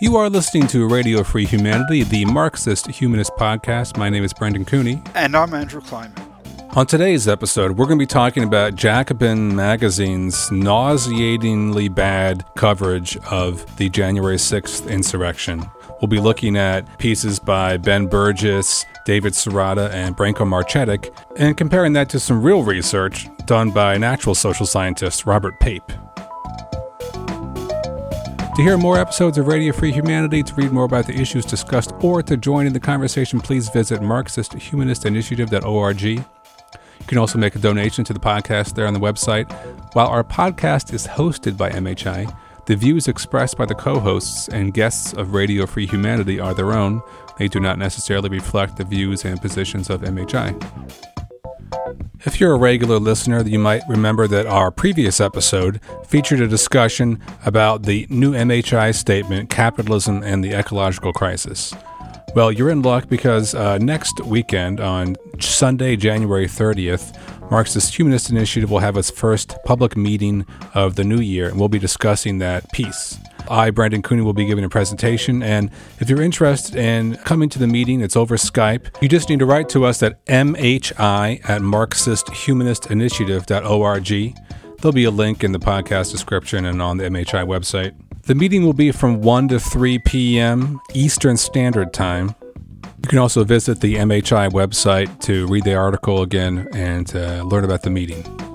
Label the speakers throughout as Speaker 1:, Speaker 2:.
Speaker 1: You are listening to Radio Free Humanity, the Marxist Humanist podcast. My name is Brendan Cooney.
Speaker 2: And I'm Andrew Kleiman.
Speaker 1: On today's episode, we're going to be talking about Jacobin Magazine's nauseatingly bad coverage of the January 6th insurrection. We'll be looking at pieces by Ben Burgis, David Sirota, and Branko Marcetic, and comparing that to some real research done by an actual social scientist, Robert Pape. To hear more episodes of Radio Free Humanity, to read more about the issues discussed, or to join in the conversation, please visit MarxistHumanistInitiative.org. You can also make a donation to the podcast there on the website. While our podcast is hosted by MHI, the views expressed by the co hosts and guests of Radio Free Humanity are their own. They do not necessarily reflect the views and positions of MHI. If you're a regular listener, you might remember that our previous episode featured a discussion about the new MHI statement, Capitalism and the Ecological Crisis. Well, you're in luck because uh, next weekend, on Sunday, January 30th, Marxist Humanist Initiative will have its first public meeting of the new year, and we'll be discussing that piece. I, Brendan Cooney, will be giving a presentation. And if you're interested in coming to the meeting, it's over Skype. You just need to write to us at mhi at marxisthumanistinitiative.org. There'll be a link in the podcast description and on the MHI website. The meeting will be from 1 to 3 p.m. Eastern Standard Time. You can also visit the MHI website to read the article again and uh, learn about the meeting.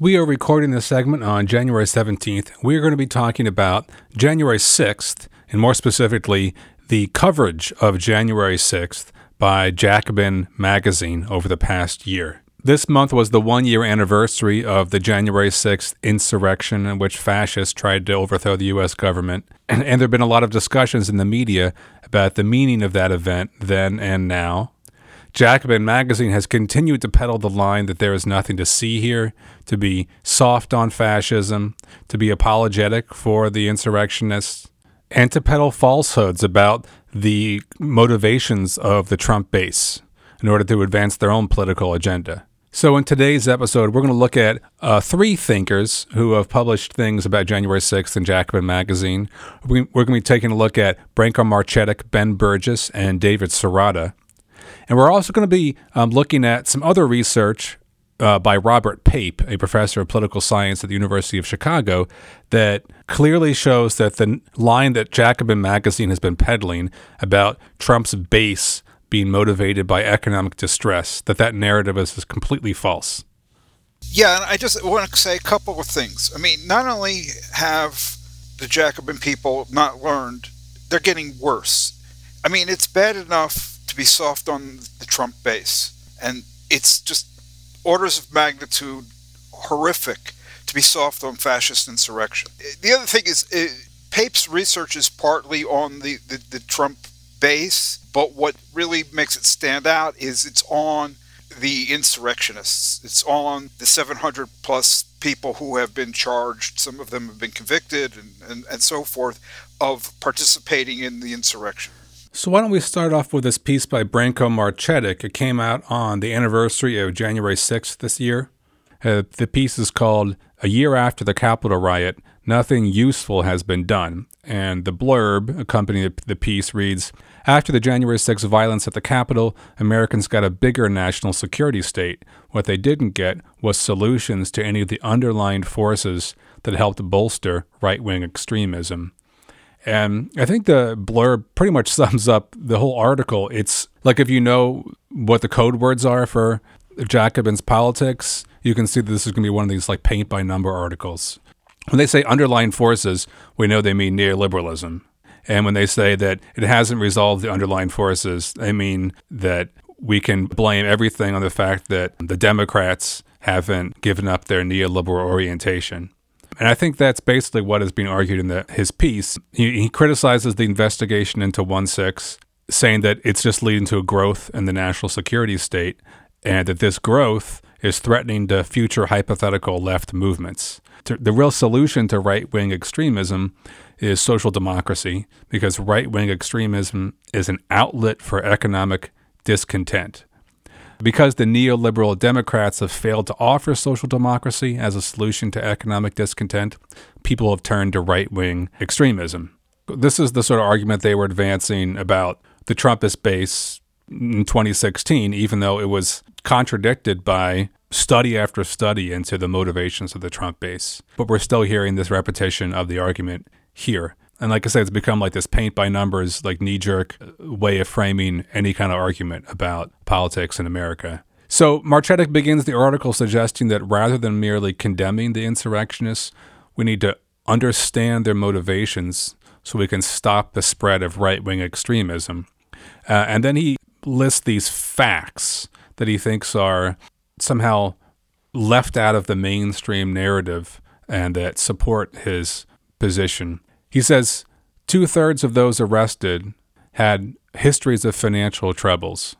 Speaker 1: We are recording this segment on January 17th. We are going to be talking about January 6th, and more specifically, the coverage of January 6th by Jacobin Magazine over the past year. This month was the one year anniversary of the January 6th insurrection in which fascists tried to overthrow the U.S. government. And, and there have been a lot of discussions in the media about the meaning of that event then and now. Jacobin magazine has continued to peddle the line that there is nothing to see here, to be soft on fascism, to be apologetic for the insurrectionists, and to peddle falsehoods about the motivations of the Trump base in order to advance their own political agenda. So, in today's episode, we're going to look at uh, three thinkers who have published things about January 6th in Jacobin magazine. We're going to be taking a look at Branko Marcetic, Ben Burgis, and David Sirota. And we're also going to be um, looking at some other research uh, by Robert Pape, a professor of political science at the University of Chicago, that clearly shows that the line that Jacobin magazine has been peddling about Trump's base being motivated by economic distress, that that narrative is, is completely false.
Speaker 2: Yeah, and I just want to say a couple of things. I mean, not only have the Jacobin people not learned, they're getting worse. I mean, it's bad enough be soft on the Trump base. And it's just orders of magnitude horrific to be soft on fascist insurrection. The other thing is, it, uh, Pape's research is partly on the, the, the Trump base, but what really makes it stand out is it's on the insurrectionists. It's on the 700 plus people who have been charged, some of them have been convicted, and, and, and so forth, of participating in the insurrection.
Speaker 1: So, why don't we start off with this piece by Branko Marcetic? It came out on the anniversary of January 6th this year. Uh, the piece is called A Year After the Capitol Riot Nothing Useful Has Been Done. And the blurb accompanying the piece reads After the January 6th violence at the Capitol, Americans got a bigger national security state. What they didn't get was solutions to any of the underlying forces that helped bolster right wing extremism. And I think the blurb pretty much sums up the whole article. It's like if you know what the code words are for Jacobin's politics, you can see that this is going to be one of these like paint by number articles. When they say underlying forces, we know they mean neoliberalism. And when they say that it hasn't resolved the underlying forces, they mean that we can blame everything on the fact that the Democrats haven't given up their neoliberal orientation. And I think that's basically what is being argued in the, his piece. He, he criticizes the investigation into 1 6, saying that it's just leading to a growth in the national security state, and that this growth is threatening to future hypothetical left movements. The real solution to right wing extremism is social democracy, because right wing extremism is an outlet for economic discontent. Because the neoliberal Democrats have failed to offer social democracy as a solution to economic discontent, people have turned to right wing extremism. This is the sort of argument they were advancing about the Trumpist base in 2016, even though it was contradicted by study after study into the motivations of the Trump base. But we're still hearing this repetition of the argument here. And like I said, it's become like this paint by numbers, like knee jerk way of framing any kind of argument about politics in America. So Marchetti begins the article suggesting that rather than merely condemning the insurrectionists, we need to understand their motivations so we can stop the spread of right wing extremism. Uh, and then he lists these facts that he thinks are somehow left out of the mainstream narrative and that support his position. He says two thirds of those arrested had histories of financial troubles.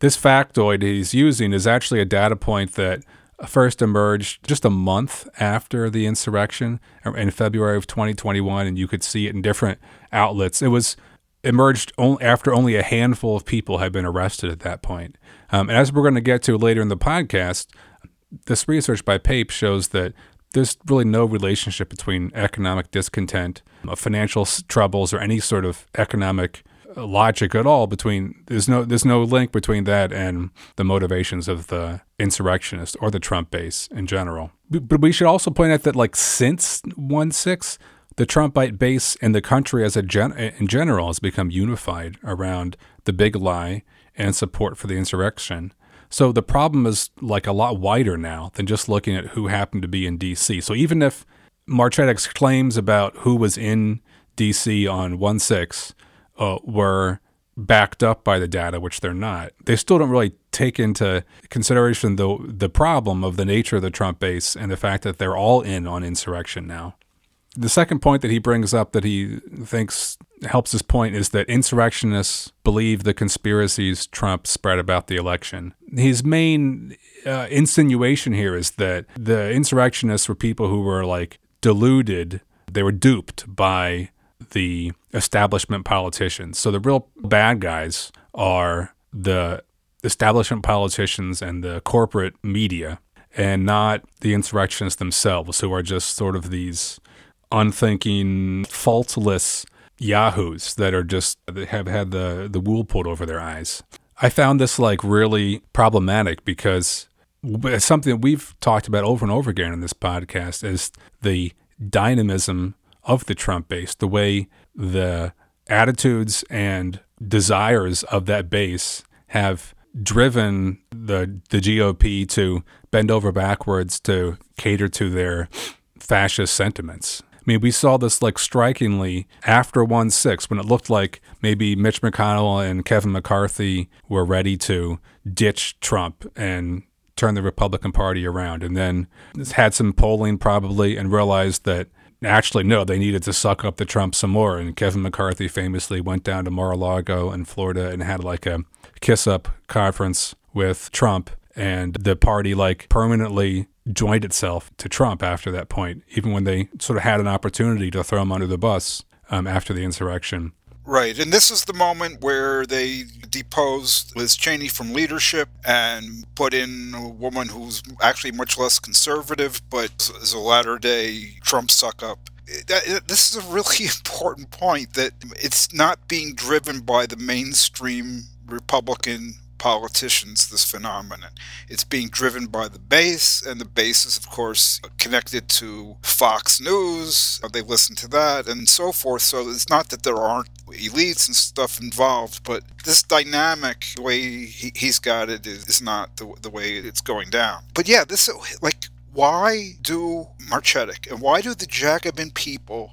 Speaker 1: This factoid he's using is actually a data point that first emerged just a month after the insurrection in February of 2021, and you could see it in different outlets. It was emerged only after only a handful of people had been arrested at that point. Um, and as we're going to get to later in the podcast, this research by Pape shows that there's really no relationship between economic discontent, uh, financial troubles, or any sort of economic uh, logic at all between there's no there's no link between that and the motivations of the insurrectionists or the Trump base in general. But we should also point out that like since one six, the Trumpite base in the country as a gen- in general has become unified around the big lie and support for the insurrection. So the problem is like a lot wider now than just looking at who happened to be in D.C. So even if Marchetti's claims about who was in D.C. on 1 6 uh, were backed up by the data, which they're not, they still don't really take into consideration the, the problem of the nature of the Trump base and the fact that they're all in on insurrection now. The second point that he brings up that he thinks helps his point is that insurrectionists believe the conspiracies Trump spread about the election. His main uh, insinuation here is that the insurrectionists were people who were like deluded, they were duped by the establishment politicians. So the real bad guys are the establishment politicians and the corporate media, and not the insurrectionists themselves, who are just sort of these unthinking, faultless yahoos that are just that have had the the wool pulled over their eyes. I found this like really problematic because something we've talked about over and over again in this podcast is the dynamism of the Trump base, the way the attitudes and desires of that base have driven the the GOP to bend over backwards to cater to their fascist sentiments mean, we saw this like strikingly after 1 6 when it looked like maybe Mitch McConnell and Kevin McCarthy were ready to ditch Trump and turn the Republican Party around. And then had some polling probably and realized that actually, no, they needed to suck up the Trump some more. And Kevin McCarthy famously went down to Mar a Lago in Florida and had like a kiss up conference with Trump. And the party like permanently joined itself to Trump after that point, even when they sort of had an opportunity to throw him under the bus um, after the insurrection.
Speaker 2: Right. And this is the moment where they deposed Liz Cheney from leadership and put in a woman who's actually much less conservative, but is a latter day Trump suck up. This is a really important point that it's not being driven by the mainstream Republican politicians, this phenomenon. It's being driven by the base, and the base is, of course, connected to Fox News. They listen to that and so forth. So it's not that there aren't elites and stuff involved, but this dynamic, the way he, has got it, is, not the, the way it's going down. But yeah, this, like, why do Marchetti and why do the Jacobin people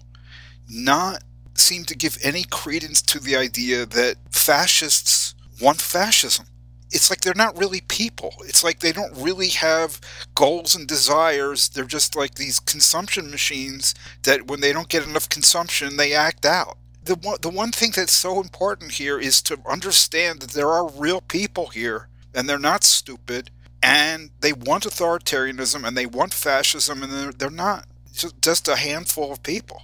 Speaker 2: not seem to give any credence to the idea that fascists want fascism? It's like they're not really people. It's like they don't really have goals and desires. They're just like these consumption machines that when they don't get enough consumption, they act out. The one, the one thing that's so important here is to understand that there are real people here and they're not stupid and they want authoritarianism and they want fascism and they're, they're not just a handful of people.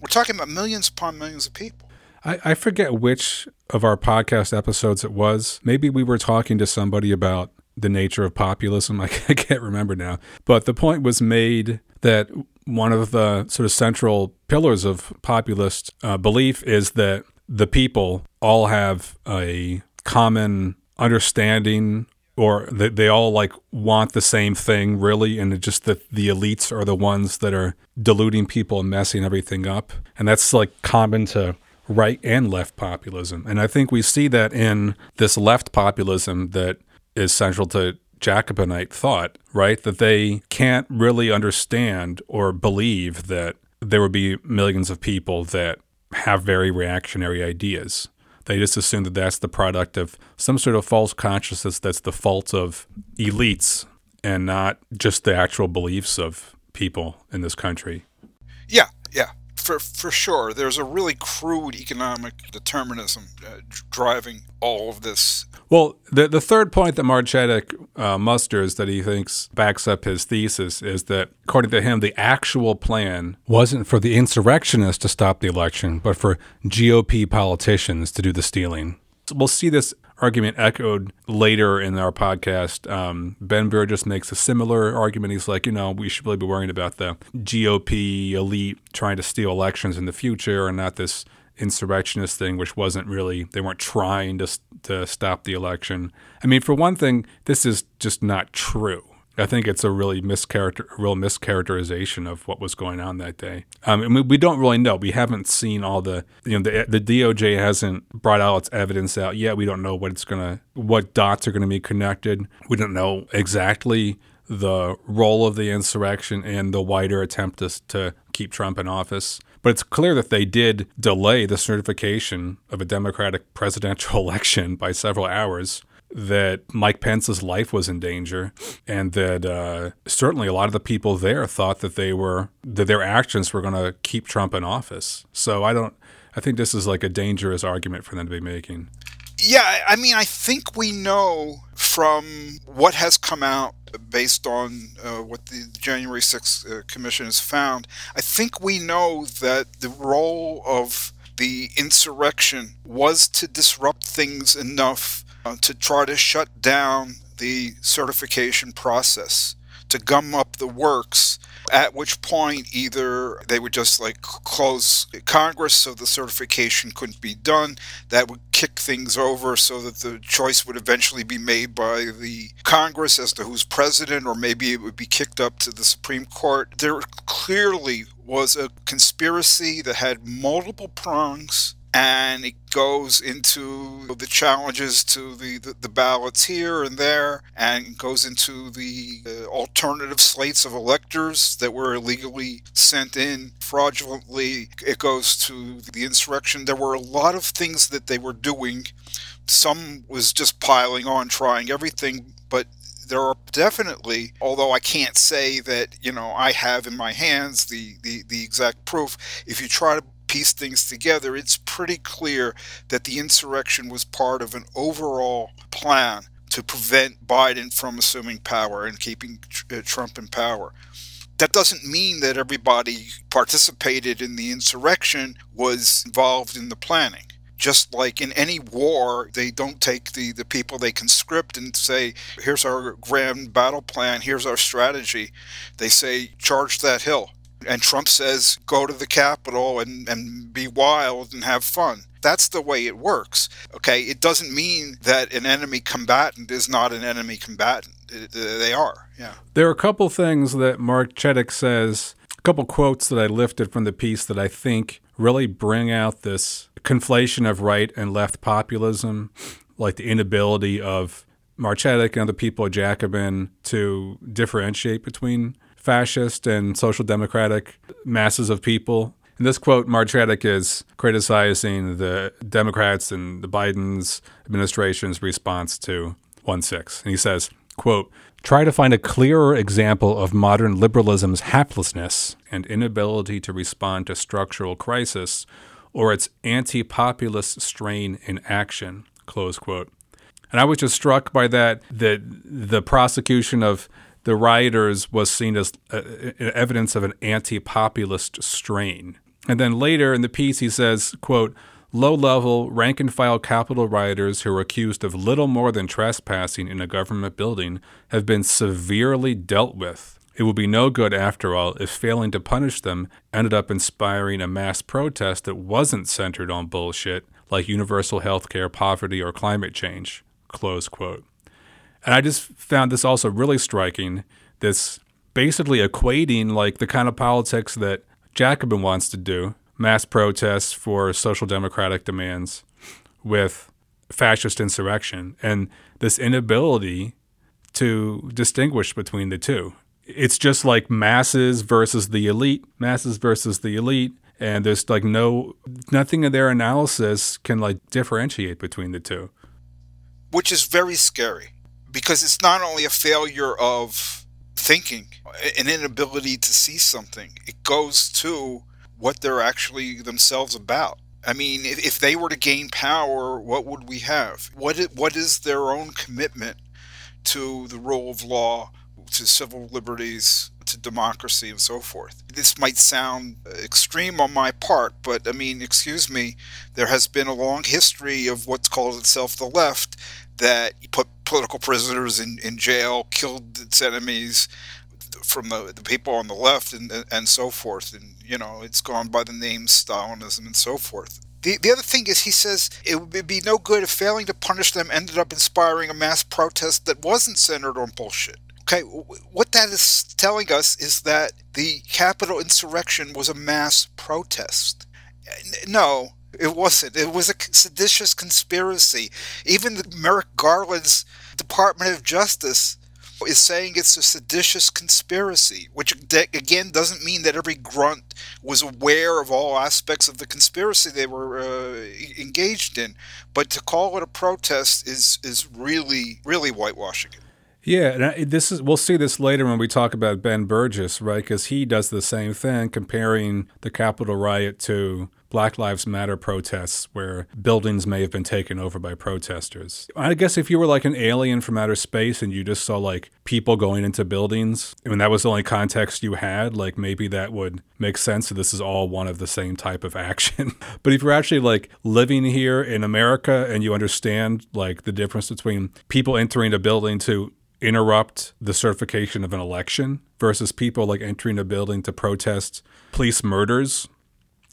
Speaker 2: We're talking about millions upon millions of people.
Speaker 1: I, I forget which of our podcast episodes it was. Maybe we were talking to somebody about the nature of populism. I can't remember now. But the point was made that one of the sort of central pillars of populist uh, belief is that the people all have a common understanding or that they all like want the same thing really and just that the elites are the ones that are deluding people and messing everything up and that's like common to right and left populism. And i think we see that in this left populism that is central to jacobinite thought right? That they can't really understand or believe that there would be millions of people that have very reactionary ideas. They just assume that that's the product of some sort of false consciousness that's the fault of elites and not just the actual beliefs of people in this country.
Speaker 2: Yeah, yeah, for for sure. There's a really crude economic determinism uh, driving all of this
Speaker 1: well, the the third point that Marchetti uh, musters that he thinks backs up his thesis is that, according to him, the actual plan wasn't for the insurrectionists to stop the election, but for GOP politicians to do the stealing. We'll see this argument echoed later in our podcast. Um, ben Burgis makes a similar argument. He's like, you know, we should really be worrying about the GOP elite trying to steal elections in the future and not this insurrectionist thing, which wasn't really, they weren't trying to, to stop the election. I mean, for one thing, this is just not true. I think it's a really mischaracter, real mischaracterization of what was going on that day. Um, and we, we, don't really know. We haven't seen all the, you know, the, the DOJ hasn't brought all its evidence out yet. We don't know what it's gonna, what dots are gonna be connected. We don't know exactly the role of the insurrection and the wider attempt to, to keep Trump in office. But it's clear that they did delay the certification of a Democratic presidential election by several hours, that Mike Pence's life was in danger, and that uh, certainly a lot of the people there thought that they were that their actions were going to keep Trump in office. So I don't. I think this is like a dangerous argument for them to be making.
Speaker 2: Yeah, I mean, I think we know from what has come out based on uh, what the January 6th uh, Commission has found. I think we know that the role of the insurrection was to disrupt things enough uh, to try to shut down the certification process, to gum up the works at which point either they would just like close Congress so the certification couldn't be done. That would kick things over so that the choice would eventually be made by the Congress as to who's president, or maybe it would be kicked up to the Supreme Court. There clearly was a conspiracy that had multiple prongs and it goes into the challenges to the, the, the, ballots here and there and goes into the uh, alternative slates of electors that were illegally sent in fraudulently it goes to the insurrection there were a lot of things that they were doing some was just piling on trying everything but there are definitely, although I can't say that you know I have in my hands the, the the exact proof. If you try to piece things together, it's pretty clear that the insurrection was part of an overall plan to prevent Biden from assuming power and keeping uh, Trump in power. That doesn't mean that everybody participated in the insurrection was involved in the planning. Just like in any war, they don't take the, the people they conscript and say, here's our grand battle plan, here's our strategy. They say, charge that hill and Trump says, go to the Capitol and, and be wild and have fun. That's the way it works. Okay, it doesn't mean that an enemy combatant is not an enemy combatant. Uh, they are, yeah.
Speaker 1: There are a couple things that Marcetic says, a couple quotes that I lifted from the piece that I think really bring out this conflation of right and left populism, like the inability of Marcetic and other people Jacobin to differentiate between fascist and social democratic masses of people. In this quote, Marcetic is criticizing the Democrats and the Biden's administration's response to 1 6. And he says, quote, try to find a clearer example of modern liberalism's haplessness and inability to respond to structural crisis or its anti populist strain in action, close quote. And I was just struck by that, that the prosecution of the rioters was seen as uh, evidence of an anti-populist strain. And then later in the piece, he says, "quote low level, rank and file Capitol rioters who were accused of little more than trespassing in a government building have been severely dealt with. It would be no good, after all, if failing to punish them ended up inspiring a mass protest that wasn't centered on bullshit like universal health care, poverty, or climate change. Close quote. And I just found this also really striking this basically equating like the kind of politics that Jacobin wants to do, mass protests for social democratic demands, with fascist insurrection, and this inability to distinguish between the two. It's just like masses versus the elite, masses versus the elite, and there's like no nothing in their analysis can like differentiate between the two.
Speaker 2: Which is very scary because it's not only a failure of thinking, an inability to see something. It goes to what they're actually themselves about. I mean, if, they were to gain power, what would we have? What is, what is their own commitment to the rule of law, to civil liberties, to democracy, and so forth? This might sound extreme on my part, but I mean, excuse me, there has been a long history of what's called itself the left that put political prisoners in, in jail, killed its enemies from the, the people on the left, and, and so forth. And, you know, it's gone by the name Stalinism and so forth. The, the other thing is, he says it would be no good if failing to punish them ended up inspiring a mass protest that wasn't centered on bullshit. Okay, what that is telling us is that the Capitol insurrection was a mass protest. No, it wasn't. It was a seditious conspiracy. Even the Merrick Garland's Department of Justice is saying it's a seditious conspiracy, which again doesn't mean that every grunt was aware of all aspects of the conspiracy they were uh, engaged in. But to call it a protest is is really really whitewashing it.
Speaker 1: Yeah, and this is we'll see this later when we talk about Ben Burgis, right? Because he does the same thing, comparing the Capitol riot to Black Lives Matter protests where buildings may have been taken over by protesters. I guess if you were like an alien from outer space and you just saw like people going into buildings, I mean, that was the only context you had, like maybe that would make sense. So this is all one of the same type of action. but if you're actually like living here in America and you understand like the difference between people entering a building to interrupt the certification of an election versus people like entering a building to protest police murders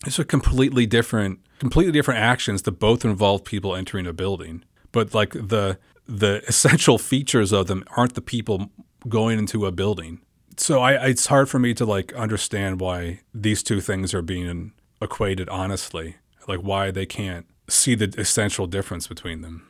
Speaker 1: these are completely different, completely different actions that both involve people entering a building. But like the the essential features of them aren't the people going into a building. So I, it's hard for me to like understand why these two things are being equated honestly, like why they can't see the essential difference between them.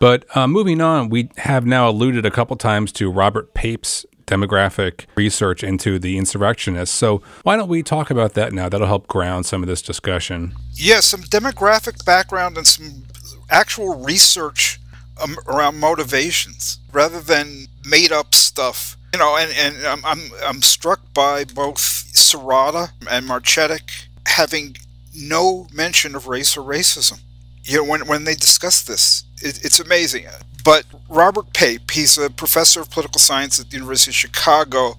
Speaker 1: But uh, moving on, we have now alluded a couple times to Robert Pape's demographic research into the insurrectionists. So why don't we talk about that now? That'll help ground some of this discussion.
Speaker 2: Yeah, some demographic background and some actual research um, around motivations rather than made up stuff. You know, and, and I'm, I'm, I'm struck by both Sirota and Marcetic having no mention of race or racism. You know, when, when they discuss this, it, it's amazing. But Robert Pape, he's a professor of political science at the University of Chicago,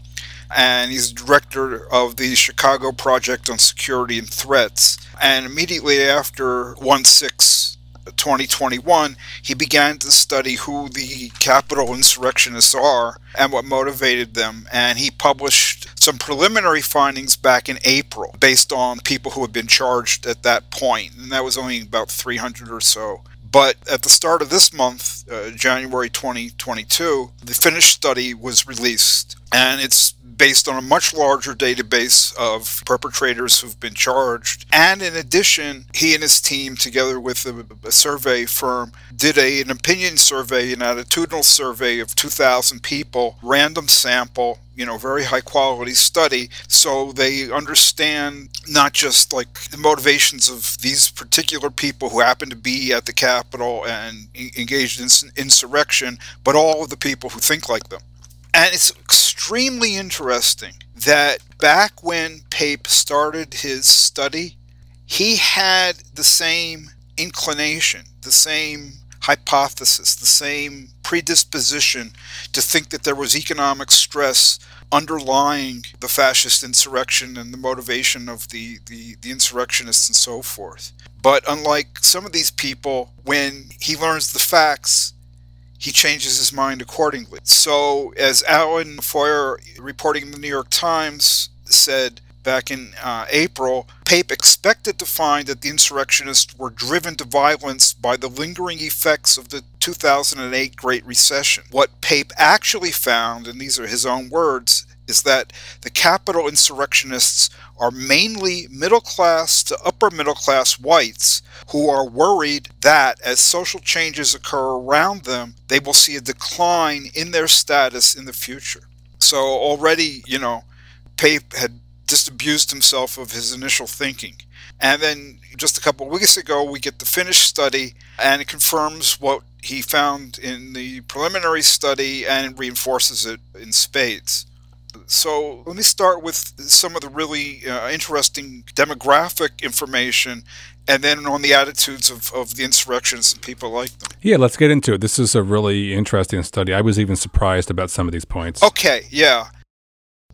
Speaker 2: and he's director of the Chicago Project on Security and Threats. And immediately after 1 6 2021, he began to study who the Capitol insurrectionists are and what motivated them. And he published some preliminary findings back in April based on people who had been charged at that point. And that was only about 300 or so. But at the start of this month, uh, January 2022, the finished study was released, and it's based on a much larger database of perpetrators who've been charged. And in addition, he and his team, together with a, a survey firm, did a, an opinion survey, an attitudinal survey of 2,000 people, random sample, you know, very high quality study. So they understand not just like the motivations of these particular people who happen to be at the Capitol and engaged in insurrection, but all of the people who think like them. And it's extremely interesting that back when Pape started his study, he had the same inclination, the same hypothesis, the same predisposition to think that there was economic stress underlying the fascist insurrection and the motivation of the, the, the insurrectionists and so forth. But unlike some of these people, when he learns the facts, he changes his mind accordingly. So, as Alan Feuer, reporting in the New York Times, said back in uh, April, Pape expected to find that the insurrectionists were driven to violence by the lingering effects of the 2008 Great Recession. What Pape actually found, and these are his own words, is that the Capitol insurrectionists are mainly middle class to upper middle class whites who are worried that as social changes occur around them, they will see a decline in their status in the future. So already, you know, Pape had disabused himself of his initial thinking. And then just a couple weeks ago, we get the finished study, and it confirms what he found in the preliminary study and reinforces it in spades. So let me start with some of the really uh, interesting demographic information and then on the attitudes of, of the insurrectionists and people like them.
Speaker 1: Yeah, let's get into it. This is a really interesting study. I was even surprised about some of these points.
Speaker 2: Okay, yeah.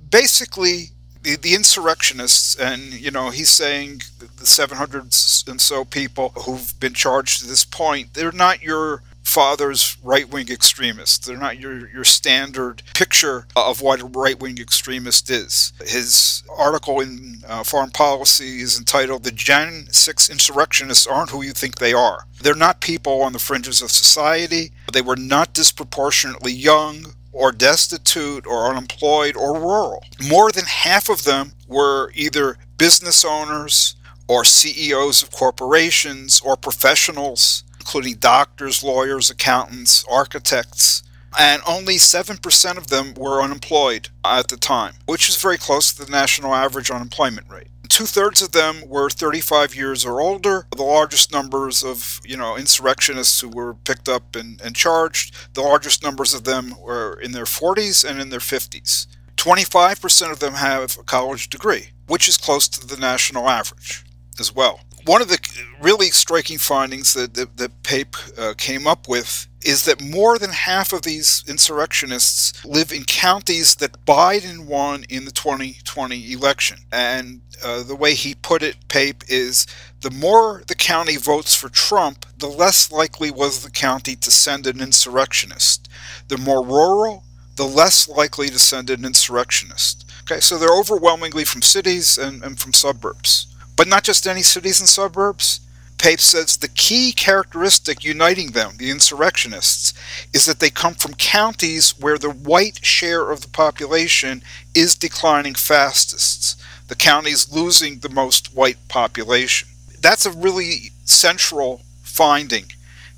Speaker 2: Basically, the, the insurrectionists, and you know, he's saying the 700 and so people who've been charged to this point, they're not your father's right wing extremists. They're not your, your standard picture of what a right wing extremist is. His article in uh, Foreign Policy is entitled The Jan 6 Insurrectionists Aren't Who You Think They Are. They're not people on the fringes of society. They were not disproportionately young or destitute or unemployed or rural. More than half of them were either business owners or CEOs of corporations or professionals, including doctors, lawyers, accountants, architects. And only 7% of them were unemployed at the time, which is very close to the national average unemployment rate. Two thirds of them were 35 years or older. The largest numbers of, you know, insurrectionists who were picked up and, and charged, the largest numbers of them were in their 40s and in their 50s. 25% of them have a college degree, which is close to the national average as well. One of the really striking findings that, that, that Pape uh, came up with is that more than half of these insurrectionists live in counties that Biden won in the 2020 election. And uh, the way he put it, Pape, is the more the county votes for Trump, the less likely was the county to send an insurrectionist. The more rural, the less likely to send an insurrectionist. Okay, so they're overwhelmingly from cities and, and from suburbs. But not just any cities and suburbs. Pape says the key characteristic uniting them, the insurrectionists, is that they come from counties where the white share of the population is declining fastest. The counties losing the most white population. That's a really central finding.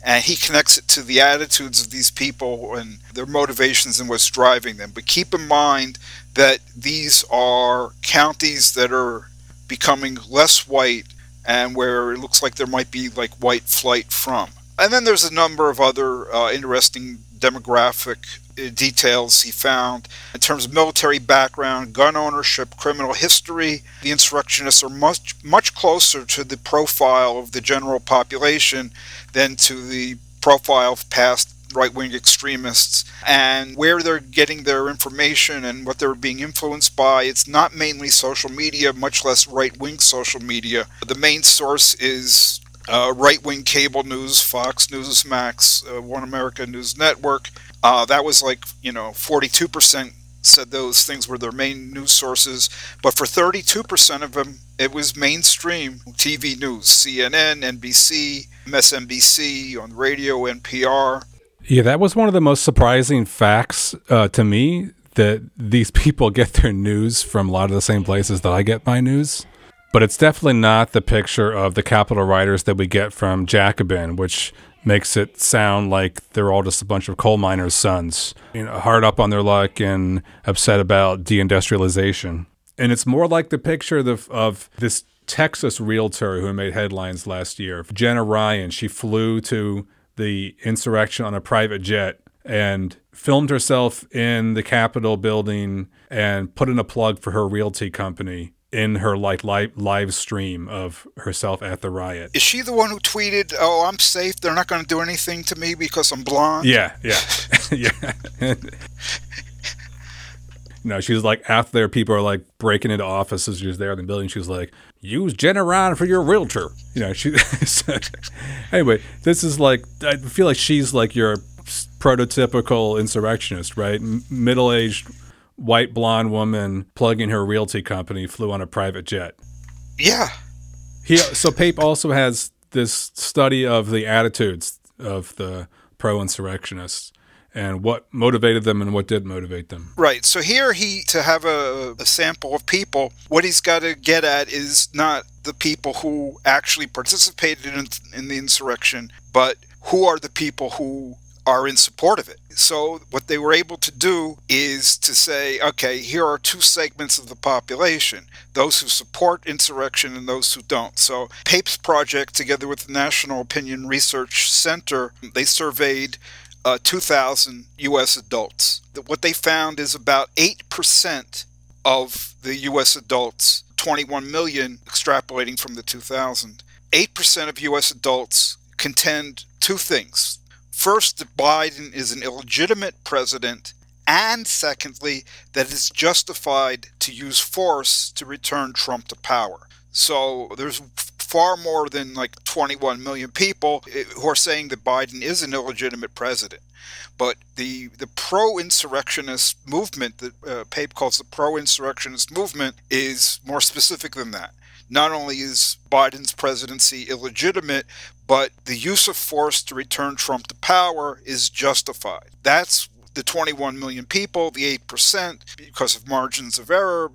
Speaker 2: And he connects it to the attitudes of these people and their motivations and what's driving them. But keep in mind that these are counties that are becoming less white and where it looks like there might be like white flight from. And then there's a number of other uh, interesting demographic uh, details he found in terms of military background, gun ownership, criminal history. The insurrectionists are much much closer to the profile of the general population than to the profile of past right wing extremists and where they're getting their information and what they're being influenced by. It's not mainly social media, much less right wing social media. The main source is uh, right wing cable news, Fox News, Max, uh, One America News Network. Uh, that was like, you know, 42% said those things were their main news sources. But for 32% of them, it was mainstream TV news CNN, NBC, MSNBC, on radio, NPR.
Speaker 1: Yeah, that was one of the most surprising facts uh, to me that these people get their news from a lot of the same places that I get my news. But it's definitely not the picture of the Capitol writers that we get from Jacobin, which makes it sound like they're all just a bunch of coal miners' sons, you know, hard up on their luck and upset about deindustrialization. And it's more like the picture of, of this Texas realtor who made headlines last year, Jenna Ryan. She flew to the insurrection on a private jet and filmed herself in the Capitol building and put in a plug for her realty company in her like live, live stream of herself at the riot.
Speaker 2: Is she the one who tweeted, "Oh, I'm safe. They're not going to do anything to me because I'm blonde"?
Speaker 1: Yeah, yeah, yeah. no, know, she's like after there, people are like breaking into offices. She's there in the building. She's like, use Jenna Ryan for your realtor. You know, she. anyway, this is like I feel like she's like your prototypical insurrectionist, right? M- middle-aged white blonde woman plugging her realty company flew on a private jet.
Speaker 2: Yeah.
Speaker 1: He so Pape also has this study of the attitudes of the pro-insurrectionists and what motivated them and what did motivate them.
Speaker 2: Right. So here he to have a, a sample of people, what he's got to get at is not the people who actually participated in, in the insurrection, but who are the people who are in support of it. So, what they were able to do is to say, okay, here are two segments of the population those who support insurrection and those who don't. So, Pape's project, together with the National Opinion Research Center, they surveyed uh, 2,000 U.S. adults. What they found is about 8% of the U.S. adults, 21 million extrapolating from the 2000, 8% of U.S. adults contend two things. First, that Biden is an illegitimate president, and secondly, that it's justified to use force to return Trump to power. So there's far more than like 21 million people eh, who are saying that Biden is an illegitimate president. But the the pro-insurrectionist movement that uh, Pape calls the pro-insurrectionist movement is more specific than that. Not only is Biden's presidency illegitimate, but the use of force to return Trump to power is justified. That's the 21 million people, the 8%, because of margins of error,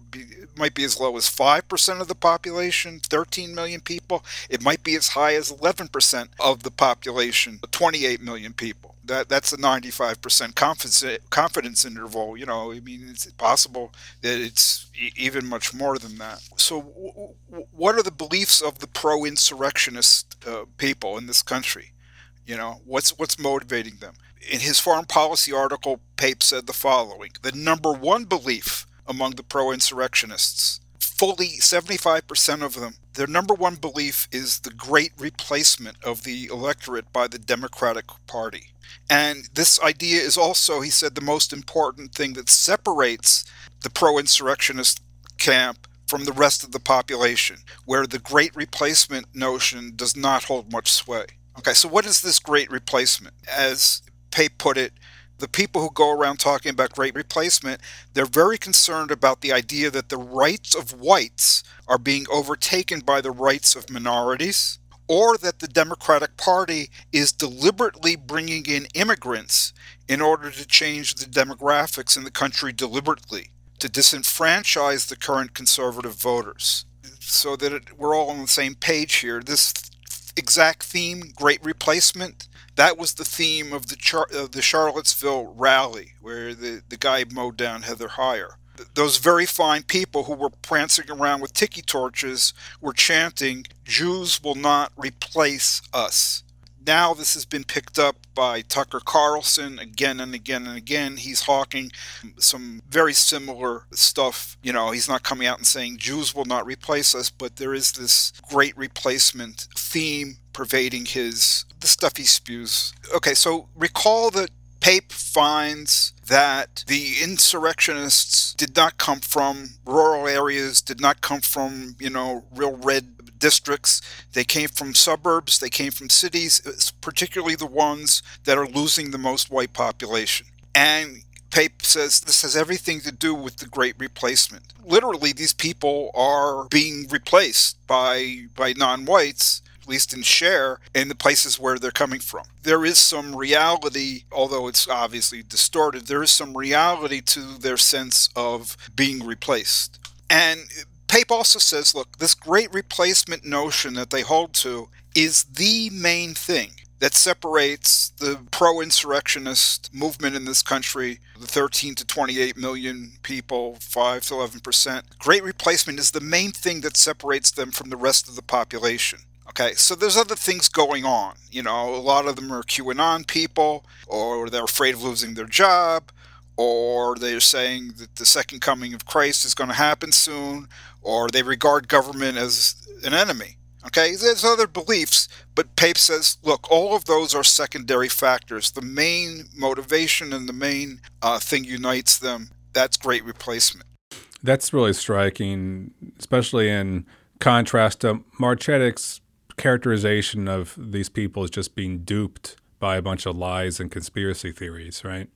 Speaker 2: might be as low as 5% of the population, 13 million people. It might be as high as 11% of the population, 28 million people. That that's a 95% confidence confidence interval. You know, I mean, it's possible that it's even much more than that. So, w- w- what are the beliefs of the pro-insurrectionist uh, people in this country? You know, what's what's motivating them? In his foreign policy article, Pape said the following The number one belief among the pro insurrectionists, fully 75% of them, their number one belief is the great replacement of the electorate by the Democratic Party. And this idea is also, he said, the most important thing that separates the pro insurrectionist camp from the rest of the population, where the great replacement notion does not hold much sway. Okay, so what is this great replacement? As Pape put it, the people who go around talking about great replacement, they're very concerned about the idea that the rights of whites are being overtaken by the rights of minorities, or that the Democratic Party is deliberately bringing in immigrants in order to change the demographics in the country deliberately, to disenfranchise the current conservative voters. So that it, we're all on the same page here. This exact theme, great replacement, that was the theme of the Char- of the Charlottesville rally, where the, the guy mowed down Heather Heyer. Those very fine people who were prancing around with tiki torches were chanting, Jews will not replace us now this has been picked up by Tucker Carlson again and again and again. He's hawking some very similar stuff. You know, he's not coming out and saying Jews will not replace us, but there is this great replacement theme pervading his the stuff he spews. Okay, so recall that Pape finds that the insurrectionists did not come from rural areas, did not come from, you know, real red districts. They came from suburbs, they came from cities, particularly the ones that are losing the most white population. And Pape says this has everything to do with the great replacement. Literally, these people are being replaced by, by non whites at least in share, in the places where they're coming from. There is some reality, although it's obviously distorted, there is some reality to their sense of being replaced. And Pape also says, look, this great replacement notion that they hold to is the main thing that separates the pro insurrectionist movement in this country, the 13 to 28 million people, 5 to 11 percent. Great replacement is the main thing that separates them from the rest of the population. Okay, so there's other things going on. You know, a lot of them are QAnon people, or they're afraid of losing their job, or they're saying that the second coming of Christ is going to happen soon, or they regard government as an enemy. Okay, there's other beliefs, but Pape says, look, all of those are secondary factors. The main motivation and the main uh, thing unites them that's great replacement.
Speaker 1: That's really striking, especially in contrast to Marcetic's characterization of these people as just being duped by a bunch of lies and conspiracy theories, right?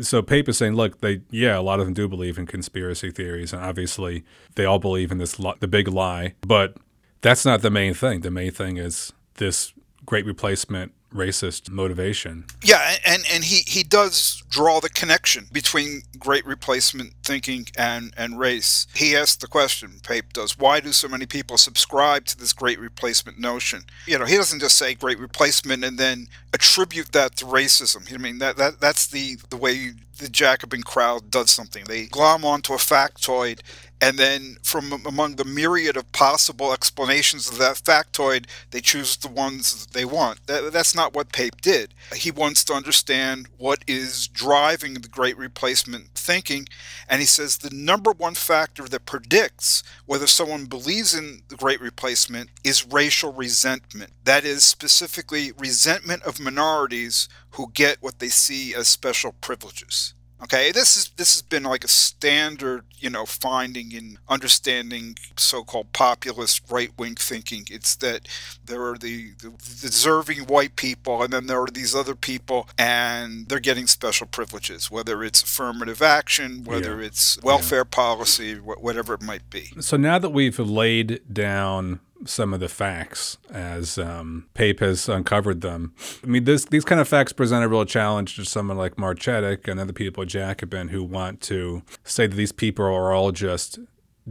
Speaker 1: So Pape is saying, look, they yeah, a lot of them do believe in conspiracy theories, and obviously they all believe in this the big lie, but that's not the main thing. The main thing is this great replacement racist motivation.
Speaker 2: Yeah, and and he he does draw the connection between great replacement thinking and and race. He asks the question, Pape does, why do so many people subscribe to this great replacement notion? You know, he doesn't just say great replacement and then attribute that to racism. I mean, that that that's the the way the Jacobin crowd does something. They glom onto a factoid and then from among the myriad of possible explanations of that factoid, they choose the ones they want. That, that's not what Pape did. He wants to understand what is driving the great replacement thinking, and he says the number one factor that predicts whether someone believes in the great replacement is racial resentment. That is specifically resentment of minorities who get what they see as special privileges. Okay, this is this has been like a standard, you know, finding in understanding so-called populist right-wing thinking. It's that there are the, the, deserving white people, and then there are these other people, and they're getting special privileges, whether it's affirmative action, whether yeah. it's welfare yeah. policy, whatever it might be.
Speaker 1: So now that we've laid down some of the facts as um, Pape has uncovered them. I mean, this, these kind of facts present a real challenge to someone like Marcetic and other people at Jacobin who want to say that these people are all just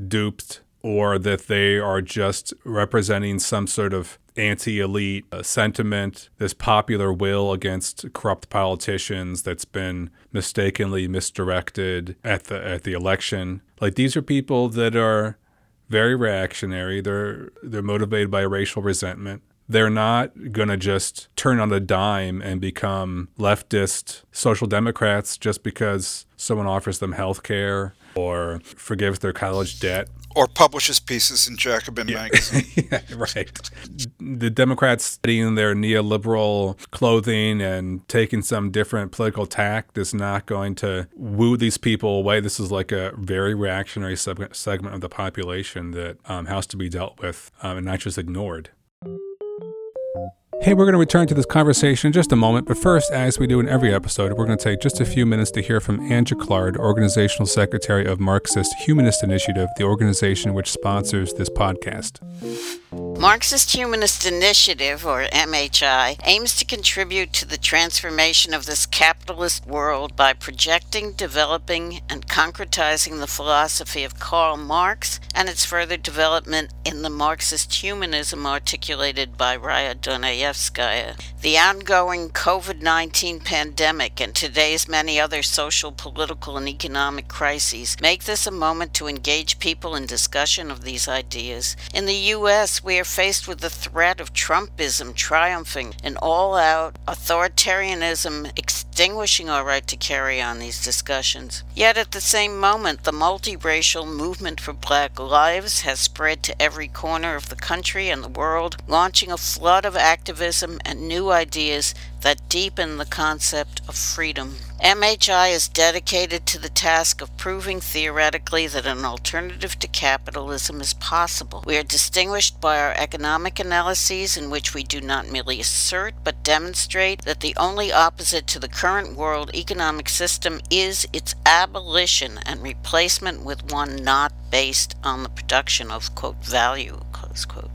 Speaker 1: duped or that they are just representing some sort of anti elite uh, sentiment, this popular will against corrupt politicians that's been mistakenly misdirected at the at the election. Like these are people that are very reactionary. They're they're motivated by racial resentment. They're not going to just turn on a dime and become leftist social democrats just because someone offers them health care or forgives their college debt
Speaker 2: or publishes pieces in Jacobin yeah. magazine.
Speaker 1: yeah, right. The Democrats studying their neoliberal clothing and taking some different political tact is not going to woo these people away. This is like a very reactionary seg- segment of the population that um, has to be dealt with um, and not just ignored. Hey, we're going to return to this conversation in just a moment, but first, as we do in every episode, we're going to take just a few minutes to hear from Anne Jaclard, Organizational Secretary of Marxist Humanist Initiative, the organization which sponsors this podcast.
Speaker 3: Marxist Humanist Initiative, or MHI, aims to contribute to the transformation of this capitalist world by projecting, developing, and concretizing the philosophy of Karl Marx and its further development in the Marxist humanism articulated by Raya Dunayevskaya. The ongoing COVID 19 pandemic and today's many other social, political, and economic crises make this a moment to engage people in discussion of these ideas. In the U.S., we are faced with the threat of Trumpism triumphing, and all out authoritarianism extinguishing our right to carry on these discussions. Yet at the same moment, the multiracial movement for black lives has spread to every corner of the country and the world, launching a flood of activism and new ideas that deepen the concept of freedom. MHI is dedicated to the task of proving theoretically that an alternative to capitalism is possible. We are distinguished by our economic analyses, in which we do not merely assert but demonstrate that the only opposite to the current world economic system is its abolition and replacement with one not based on the production of, quote, value, close quote.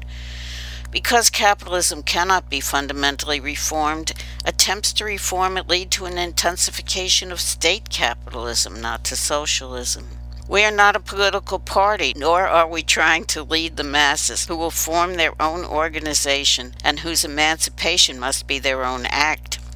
Speaker 3: Because capitalism cannot be fundamentally reformed, attempts to reform it lead to an intensification of state capitalism, not to socialism. We are not a political party, nor are we trying to lead the masses who will form their own organization and whose emancipation must be their own act.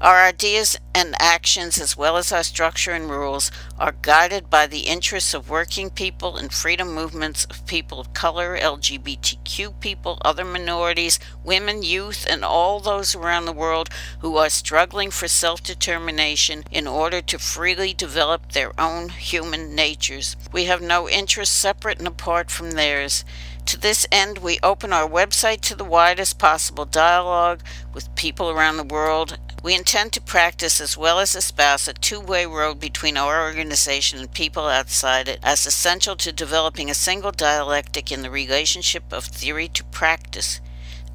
Speaker 3: Our ideas and actions, as well as our structure and rules, are guided by the interests of working people and freedom movements of people of color, LGBTQ people, other minorities, women, youth, and all those around the world who are struggling for self determination in order to freely develop their own human natures. We have no interests separate and apart from theirs. To this end, we open our website to the widest possible dialogue with people around the world we intend to practice as well as espouse a two way road between our organization and people outside it as essential to developing a single dialectic in the relationship of theory to practice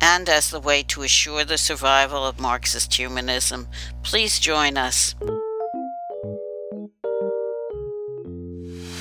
Speaker 3: and as the way to assure the survival of Marxist humanism. Please join us.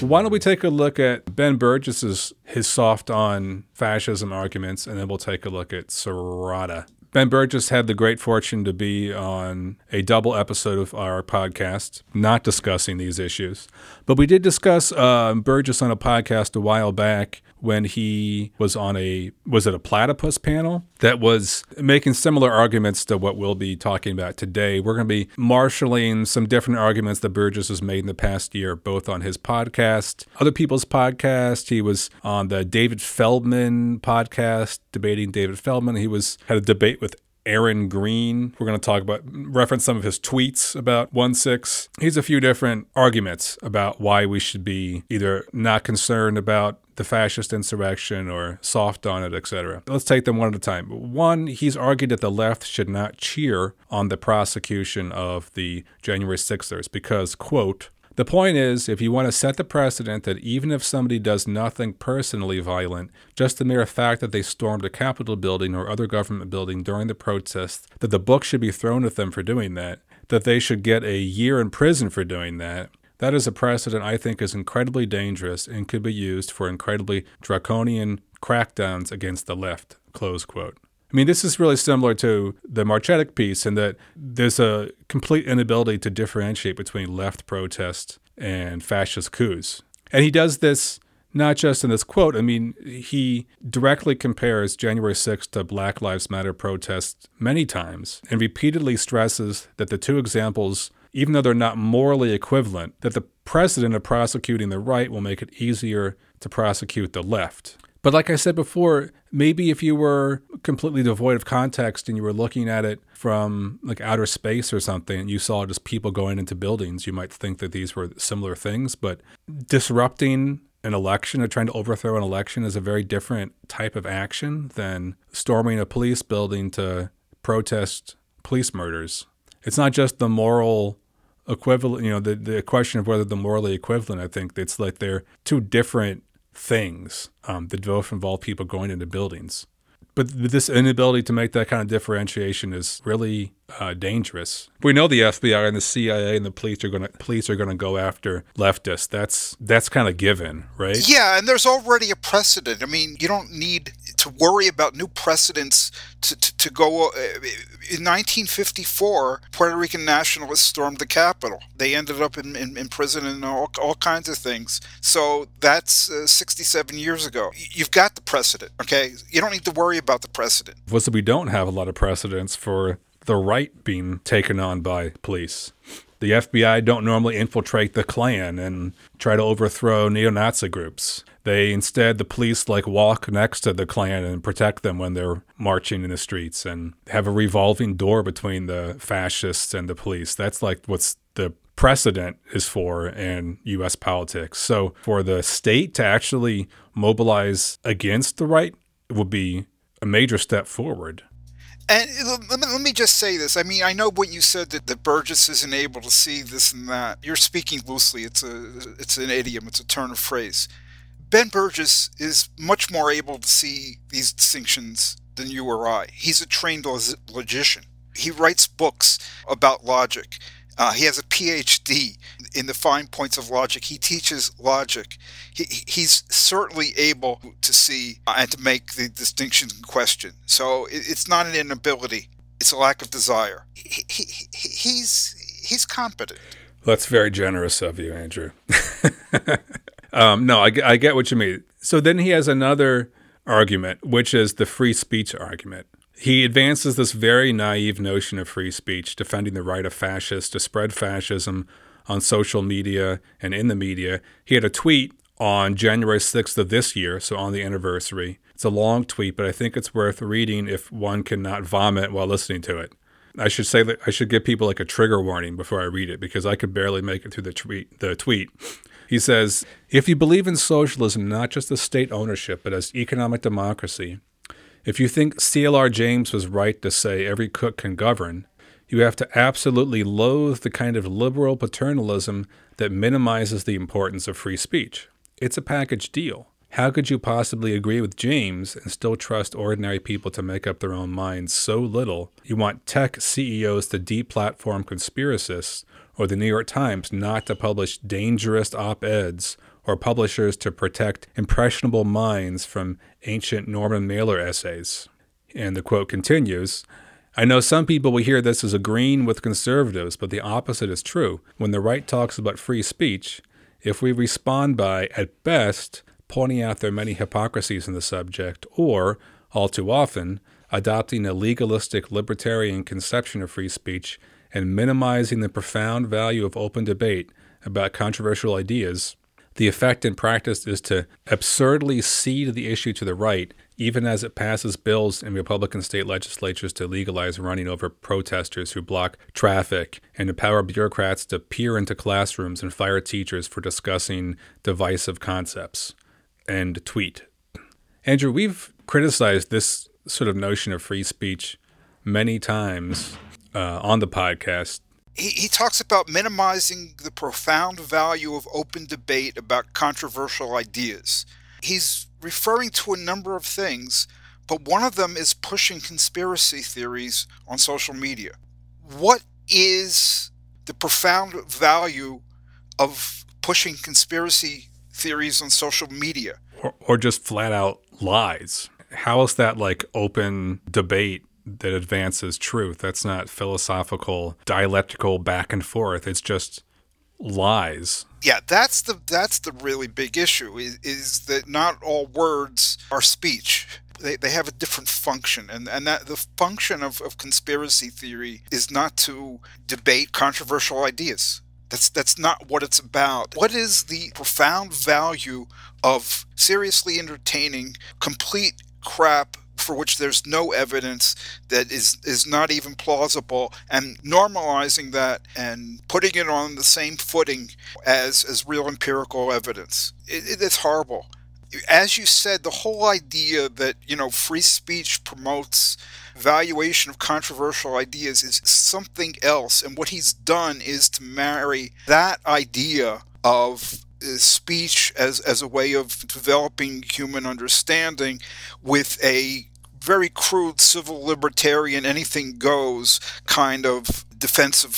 Speaker 1: Why don't we take a look at Ben Burgis's his soft on fascism arguments, and then we'll take a look at Sirota. Ben Burgis had the great fortune to be on a double episode of our podcast, not discussing these issues. But we did discuss uh, Burgis on a podcast a while back when he was on a was it a platypus panel that was making similar arguments to what we'll be talking about today. We're going to be marshaling some different arguments that Burgis has made in the past year, both on his podcast, other people's podcast. He was on the David Feldman podcast, debating David Feldman. He was had a debate Aaron Green. We're going to talk about, reference some of his tweets about 1 6. He's a few different arguments about why we should be either not concerned about the fascist insurrection or soft on it, etc. Let's take them one at a time. One, he's argued that the left should not cheer on the prosecution of the January 6ers because, quote, the point is, if you want to set the precedent that even if somebody does nothing personally violent, just the mere fact that they stormed a Capitol building or other government building during the protests, that the book should be thrown at them for doing that, that they should get a year in prison for doing that, that is a precedent I think is incredibly dangerous and could be used for incredibly draconian crackdowns against the left. Close quote. I mean, this is really similar to the Marcetic piece in that there's a complete inability to differentiate between left protests and fascist coups. And he does this not just in this quote. I mean, he directly compares January 6th to Black Lives Matter protests many times and repeatedly stresses that the two examples, even though they're not morally equivalent, that the precedent of prosecuting the right will make it easier to prosecute the left. But like I said before, maybe if you were completely devoid of context and you were looking at it from like outer space or something and you saw just people going into buildings, you might think that these were similar things. But disrupting an election or trying to overthrow an election is a very different type of action than storming a police building to protest police murders. It's not just the moral equivalent, you know, the, the question of whether the morally equivalent, I think it's like they're two different things um, that both involve people going into buildings. But this inability to make that kind of differentiation is really uh, dangerous. We know the FBI and the CIA and the police are going to police are going to go after leftists. That's that's kind of given, right?
Speaker 2: Yeah, and there's already a precedent. I mean, you don't need to worry about new precedents to, to, to go. In 1954, Puerto Rican nationalists stormed the Capitol. They ended up in, in, in prison and all, all kinds of things. So that's uh, 67 years ago. You've got the precedent, okay? You don't need to worry about the precedent.
Speaker 1: Was that we don't have a lot of precedents for the right being taken on by police. The FBI don't normally infiltrate the Klan and try to overthrow neo Nazi groups. They instead, the police like walk next to the Klan and protect them when they're marching in the streets and have a revolving door between the fascists and the police. That's like what's the precedent is for in US politics. So for the state to actually mobilize against the right would be a major step forward.
Speaker 2: And uh, let me, just say this. I mean, I know what you said that, that Burgis isn't able to see this and that. You're speaking loosely. It's a it's an idiom. It's a turn of phrase. Ben Burgis is much more able to see these distinctions than you or I. He's a trained logician. He writes books about logic. Uh, he has a PhD in the fine points of logic. He teaches logic. He, he's certainly able to see and to make the distinctions in question. So it, it's not an inability; it's a lack of desire. He, he, he's he's competent.
Speaker 1: That's very generous of you, Andrew. um, no, I, I get what you mean. So then he has another argument, which is the free speech argument He advances this very naive notion of free speech, defending the right of fascists to spread fascism on social media and in the media. He had a tweet on January 6th of this year, so on the anniversary. It's a long tweet, but I think it's worth reading if one cannot vomit while listening to it. I should say that I should give people like a trigger warning before I read it because I could barely make it through the tweet. The tweet. He says, "If you believe in socialism not just as state ownership but as economic democracy, if you think CLR James was right to say every cook can govern, you have to absolutely loathe the kind of liberal paternalism that minimizes the importance of free speech. It's a package deal. How could you possibly agree with James and still trust ordinary people to make up their own minds so little? You want tech CEOs to deplatform conspiracists, or the New York Times not to publish dangerous op eds, or publishers to protect impressionable minds from ancient Norman Mailer essays. And the quote continues I know some people will hear this as agreeing with conservatives, but the opposite is true. When the right talks about free speech, if we respond by, at best, pointing out their many hypocrisies in the subject, or, all too often, adopting a legalistic libertarian conception of free speech and minimizing the profound value of open debate about controversial ideas, the effect in practice is to absurdly cede the issue to the right, even as it passes bills in Republican state legislatures to legalize running over protesters who block traffic and empower bureaucrats to peer into classrooms and fire teachers for discussing divisive concepts and tweet. Andrew, we've criticized this sort of notion of free speech many times uh, on the podcast.
Speaker 2: He, he talks about minimizing the profound value of open debate about controversial ideas. He's referring to a number of things, but one of them is pushing conspiracy theories on social media. What is the profound value of pushing conspiracy theories on social media.
Speaker 1: Or, or just flat out lies. How is that like open debate that advances truth? That's not philosophical, dialectical back and forth. It's just lies.
Speaker 2: Yeah, that's the that's the really big issue is, is that not all words are speech. They, they have a different function and, and that the function of, of conspiracy theory is not to debate controversial ideas that's that's not what it's about. What is the profound value of seriously entertaining complete crap for which there's no evidence that is is not even plausible and normalizing that and putting it on the same footing as as real empirical evidence it, it, it's horrible as you said the whole idea that you know free speech promotes valuation of controversial ideas is something else. And what he's done is to marry that idea of uh, speech as, as a way of developing human understanding with a very crude civil libertarian anything goes kind of defense of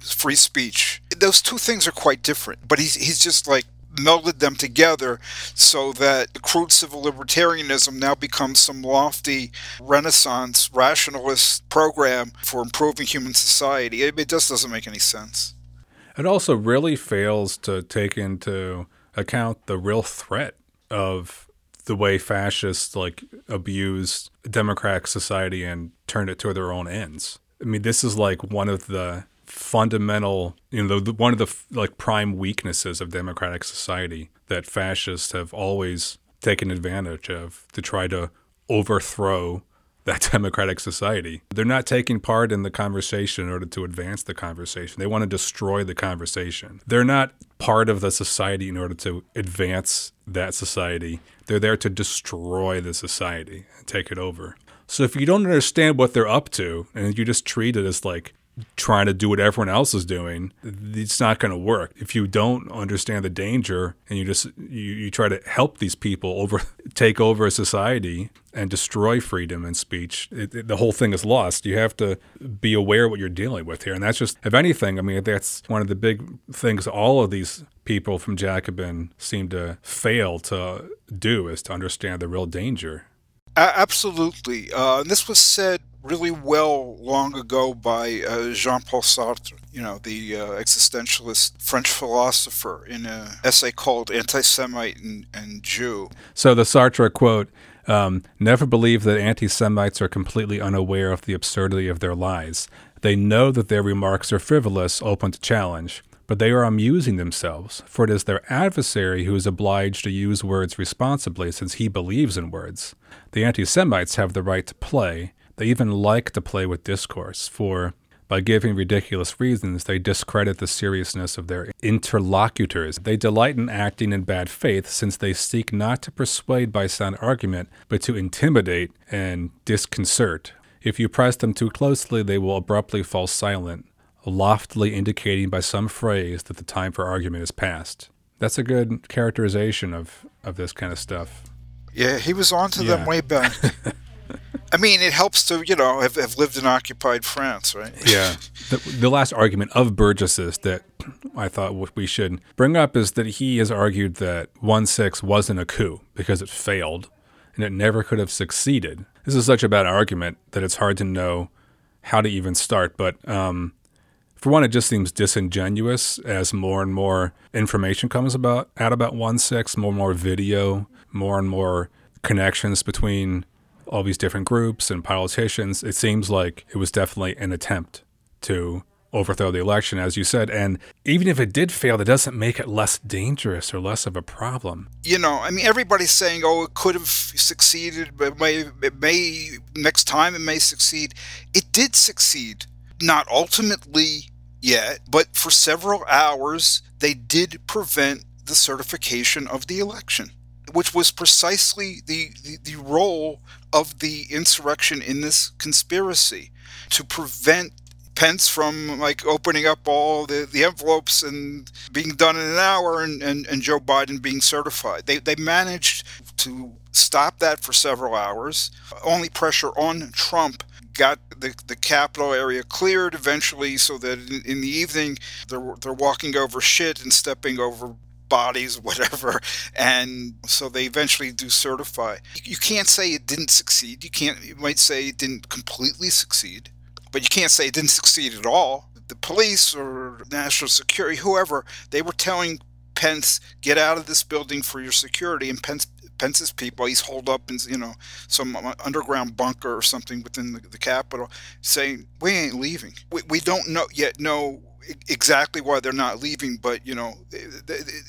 Speaker 2: free speech. Those two things are quite different, but he's he's just like melded them together so that crude civil libertarianism now becomes some lofty Renaissance rationalist program for improving human society. It, it just doesn't make any sense.
Speaker 1: It also really fails to take into account the real threat of the way fascists like abuse democratic society and turn it to their own ends. I mean, this is like one of the fundamental, you know, the, one of the like prime weaknesses of democratic society that fascists have always taken advantage of to try to overthrow that democratic society. They're not taking part in the conversation in order to advance the conversation. They want to destroy the conversation. They're not part of the society in order to advance that society. They're there to destroy the society and take it over. So if you don't understand what they're up to and you just treat it as like trying to do what everyone else is doing, it's not going to work. If you don't understand the danger and you just you, you try to help these people over take over a society and destroy freedom and speech, it, it, the whole thing is lost. You have to be aware what you're dealing with here, and that's just if anything. I mean, that's one of the big things all of these people from Jacobin seem to fail to do is to understand the real danger.
Speaker 2: absolutely, uh, and this was said really well long ago by uh, Jean-Paul Sartre, you know, the uh, existentialist French philosopher in an essay called Anti-Semite and, and Jew.
Speaker 1: So the Sartre quote, Um, never believe that anti Semites are completely unaware of the absurdity of their lies. They know that their remarks are frivolous, open to challenge, but they are amusing themselves, for it is their adversary who is obliged to use words responsibly since he believes in words. The anti Semites have the right to play. They even like to play with discourse, for by giving ridiculous reasons, they discredit the seriousness of their interlocutors. They delight in acting in bad faith, since they seek not to persuade by sound argument, but to intimidate and disconcert. If you press them too closely, they will abruptly fall silent, loftily indicating by some phrase that the time for argument is past. That's a good characterization of, of this kind of stuff.
Speaker 2: Yeah, he was onto
Speaker 1: Yeah.
Speaker 2: them way back. I mean, it helps to, you know, have, have lived in occupied France, right?
Speaker 1: Yeah. The, the last argument of Burgis's that I thought we should bring up is that he has argued that 1 6 wasn't a coup because it failed and it never could have succeeded. This is such a bad argument that it's hard to know how to even start. But um, for one, it just seems disingenuous as more and more information comes about out about 1 6, more and more video, more and more connections between all these different groups and politicians. It seems like it was definitely an attempt to overthrow the election, as you said. And even if it did fail, that doesn't make it less dangerous or less of a problem.
Speaker 2: You know, I mean, everybody's saying, "Oh, it could have succeeded, but it may, it may next time it may succeed." It did succeed, not ultimately yet, but for several hours they did prevent the certification of the election, which was precisely the, the, the role of the insurrection in this conspiracy to prevent Pence from like opening up all the, the envelopes and being done in an hour and, and, and Joe Biden being certified. They, they managed to stop that for several hours. Only pressure on Trump got the, the Capitol area cleared eventually so that in, in the evening they're, they're walking over shit and stepping over bodies, whatever. And so they eventually do certify. You can't say it didn't succeed. You can't, you might say it didn't completely succeed, but you can't say it didn't succeed at all. The police or national security, whoever, they were telling Pence, get out of this building for your security. And Pence, Pence's people, he's holed up in, you know, some underground bunker or something within the, the Capitol, saying, we ain't leaving. We, we don't know yet know exactly why they're not leaving, but you know,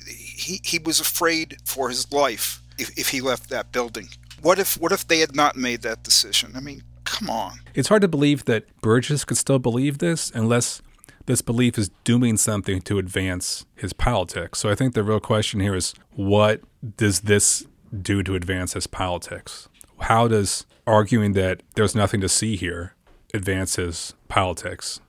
Speaker 2: he he was afraid for his life if, if he left that building. What if what if they had not made that decision? I mean, come on.
Speaker 1: It's hard to believe that Burgis could still believe this unless this belief is doing something to advance his politics. So I think the real question here is what does this do to advance his politics? How does arguing that there's nothing to see here advance his politics?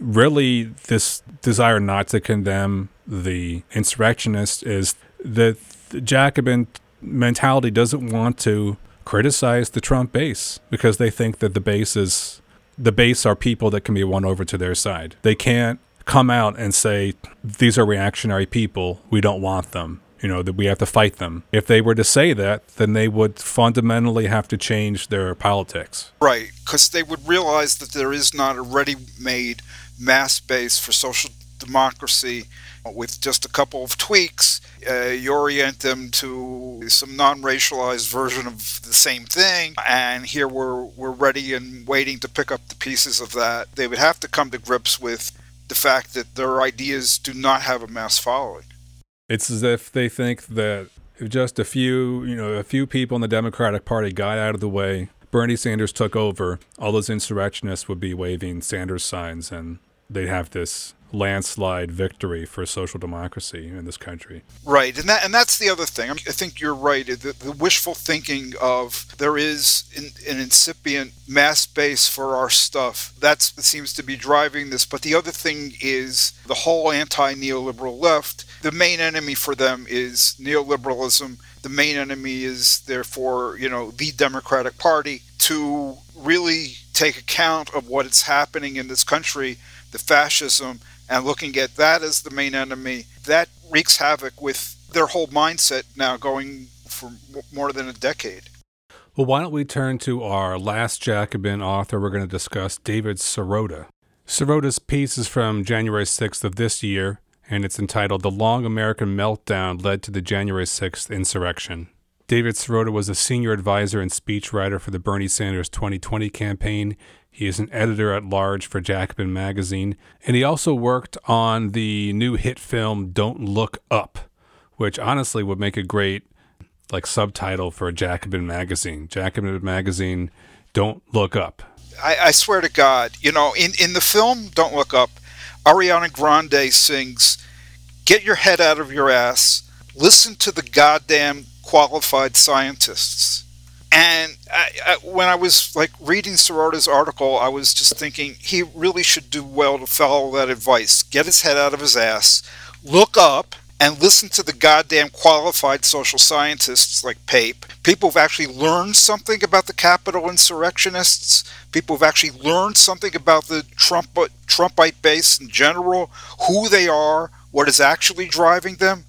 Speaker 1: Really this desire not to condemn the insurrectionists is that the Jacobin mentality doesn't want to criticize the Trump base because they think that the base is the base are people that can be won over to their side. They can't come out and say these are reactionary people, we don't want them. You know, that we have to fight them. If they were to say that, then they would fundamentally have to change their politics.
Speaker 2: Right, because they would realize that there is not a ready made mass base for social democracy with just a couple of tweaks. Uh, you orient them to some non-racialized version of the same thing, and here we're we're ready and waiting to pick up the pieces of that. They would have to come to grips with the fact that their ideas do not have a mass following.
Speaker 1: It's as if they think that if just a few, you know, a few people in the Democratic Party got out of the way, Bernie Sanders took over, all those insurrectionists would be waving Sanders signs and they'd have this landslide victory for social democracy in this country.
Speaker 2: Right, and that and that's the other thing. I think you're right. The, the wishful thinking of there is an, an, incipient mass base for our stuff. That's that seems to be driving this. But the other thing is the whole anti-neoliberal left. The main enemy for them is neoliberalism. The main enemy is therefore, you know, the Democratic Party. To really take account of what is happening in this country, the fascism and looking at that as the main enemy, that wreaks havoc with their whole mindset now going for more than a decade.
Speaker 1: Well, why don't we turn to our last Jacobin author we're going to discuss, David Sirota. Sirota's piece is from January 6th of this year, and it's entitled The Long American Meltdown Led to the January 6th Insurrection. David Sirota was a senior advisor and speechwriter for the Bernie Sanders 2020 campaign. He is an editor at large for Jacobin Magazine, and he also worked on the new hit film Don't Look Up, which honestly would make a great like subtitle for a Jacobin magazine. Jacobin magazine, Don't Look Up.
Speaker 2: I, I swear to God, you know, in, in the film Don't Look Up, Ariana Grande sings, Get your head out of your ass, listen to the goddamn qualified scientists. And I, I, when I was like reading Sirota's article, I was just thinking he really should do well to follow that advice. Get his head out of his ass, look up, and listen to the goddamn qualified social scientists like Pape. People who've actually learned something about the Capitol insurrectionists. People who've actually learned something about the Trump Trumpite base in general, who they are, what is actually driving them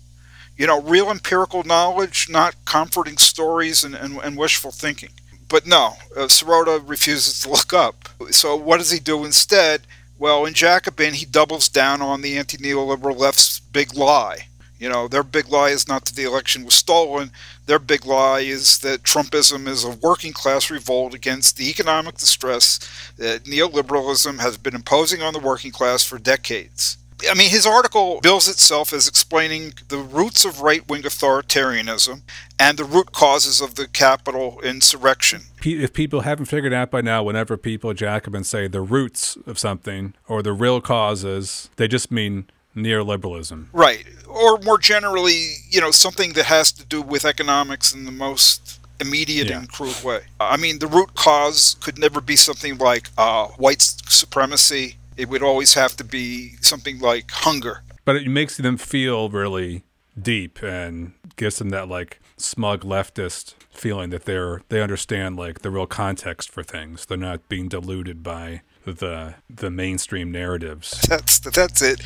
Speaker 2: you know, real empirical knowledge, not comforting stories and, and, and wishful thinking. But no, uh, Sirota refuses to look up. So what does he do instead? Well, in Jacobin, he doubles down on the anti neoliberal left's big lie. You know, their big lie is not that the election was stolen. Their big lie is that Trumpism is a working class revolt against the economic distress that neoliberalism has been imposing on the working class for decades. I mean, his article bills itself as explaining the roots of right wing authoritarianism and the root causes of the Capitol insurrection.
Speaker 1: If people haven't figured out by now, whenever people Jacobin say the roots of something or the real causes, they just mean neoliberalism.
Speaker 2: Right. Or more generally, you know, something that has to do with economics in the most immediate yeah. and crude way. I mean, the root cause could never be something like uh, white supremacy it would always have to be something like hunger.
Speaker 1: But it makes them feel really deep and gives them that like smug leftist feeling that they're they understand like the real context for things. They're not being diluted by the the mainstream narratives.
Speaker 2: That's that's it.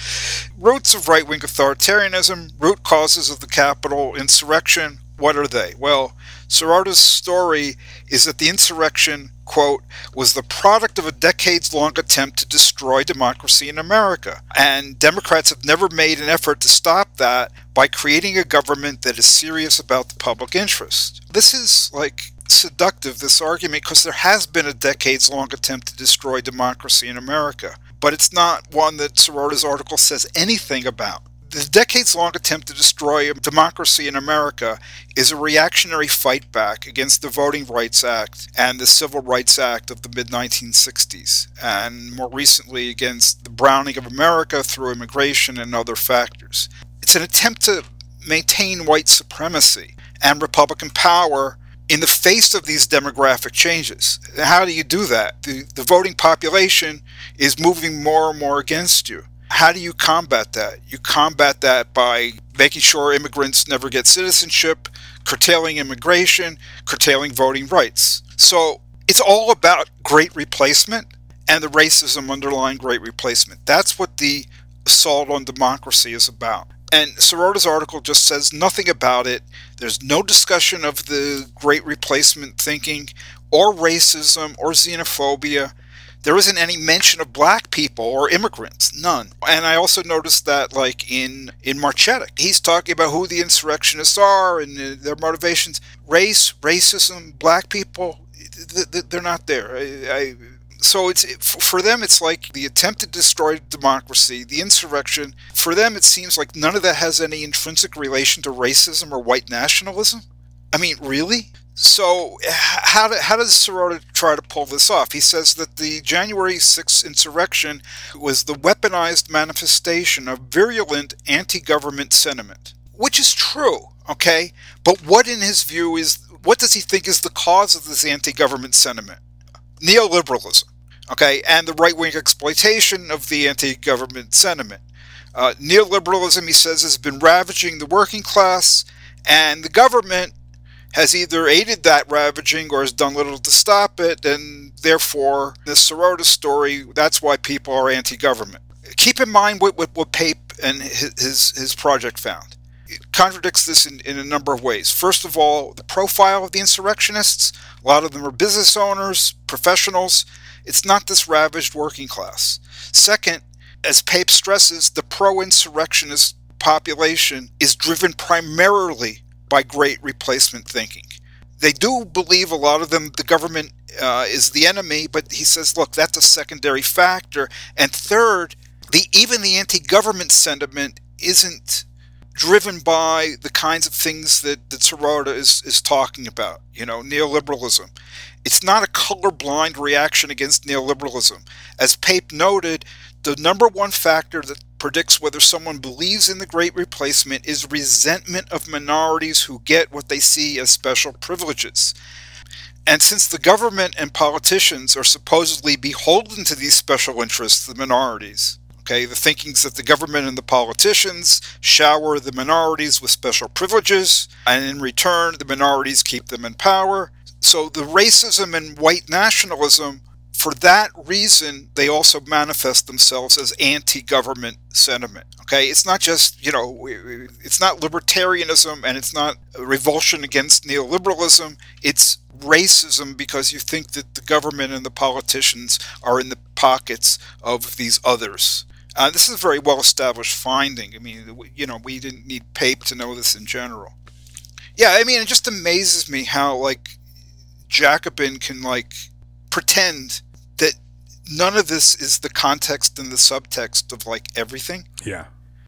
Speaker 2: Roots of right wing authoritarianism, root causes of the Capitol insurrection. What are they? Well, Sirota's story is that the insurrection quote, was the product of a decades long attempt to destroy democracy in America. And Democrats have never made an effort to stop that by creating a government that is serious about the public interest. This is like seductive, this argument, because there has been a decades long attempt to destroy democracy in America. But it's not one that Sirota's article says anything about. The decades long attempt to destroy democracy in America is a reactionary fight back against the Voting Rights Act and the Civil Rights Act of the mid 1960s, and more recently against the browning of America through immigration and other factors. It's an attempt to maintain white supremacy and Republican power in the face of these demographic changes. How do you do that? The, the voting population is moving more and more against you. How do you combat that? You combat that by making sure immigrants never get citizenship, curtailing immigration, curtailing voting rights. So it's all about great replacement and the racism underlying great replacement. That's what the assault on democracy is about. And Sirota's article just says nothing about it. There's no discussion of the great replacement thinking or racism or xenophobia. There isn't any mention of black people or immigrants, none. And I also noticed that, like in in Marcetic, he's talking about who the insurrectionists are and uh, their motivations. Race, racism, black people, they're not there. I, so it's for them it's like the attempt to destroy democracy the insurrection for them it seems like none of that has any intrinsic relation to racism or white nationalism i mean really so, how, do, how does Sirota try to pull this off? He says that the January 6th insurrection was the weaponized manifestation of virulent anti government sentiment, which is true, okay? But what, in his view, is what does he think is the cause of this anti government sentiment? Neoliberalism, okay, and the right wing exploitation of the anti government sentiment. Uh, neoliberalism, he says, has been ravaging the working class, and the government has either aided that ravaging or has done little to stop it, and therefore, this Sirota story, that's why people are anti government. Keep in mind what, what, what Pape and his, his project found. It contradicts this in, in a number of ways. First of all, the profile of the insurrectionists, a lot of them are business owners, professionals. It's not this ravaged working class. Second, as Pape stresses, the pro insurrectionist population is driven primarily by great replacement thinking. They do believe a lot of them the government uh, is the enemy, but he says, look, that's a secondary factor. And third, the even the anti-government sentiment isn't driven by the kinds of things that, that Sirota is, is talking about, you know, neoliberalism. It's not a colorblind reaction against neoliberalism. As Pape noted, the number one factor that predicts whether someone believes in the Great Replacement is resentment of minorities who get what they see as special privileges. And since the government and politicians are supposedly beholden to these special interests, the minorities, okay, the thinkings that the government and the politicians shower the minorities with special privileges, and in return, the minorities keep them in power. So the racism and white nationalism for that reason, they also manifest themselves as anti-government sentiment. Okay, it's not just you know, it's not libertarianism and it's not revulsion against neoliberalism. It's racism because you think that the government and the politicians are in the pockets of these others. Uh, this is a very well-established finding. I mean, you know, we didn't need Pape to know this in general. Yeah, I mean, it just amazes me how like Jacobin can like pretend none of this is the context and the subtext of like everything.
Speaker 1: Yeah.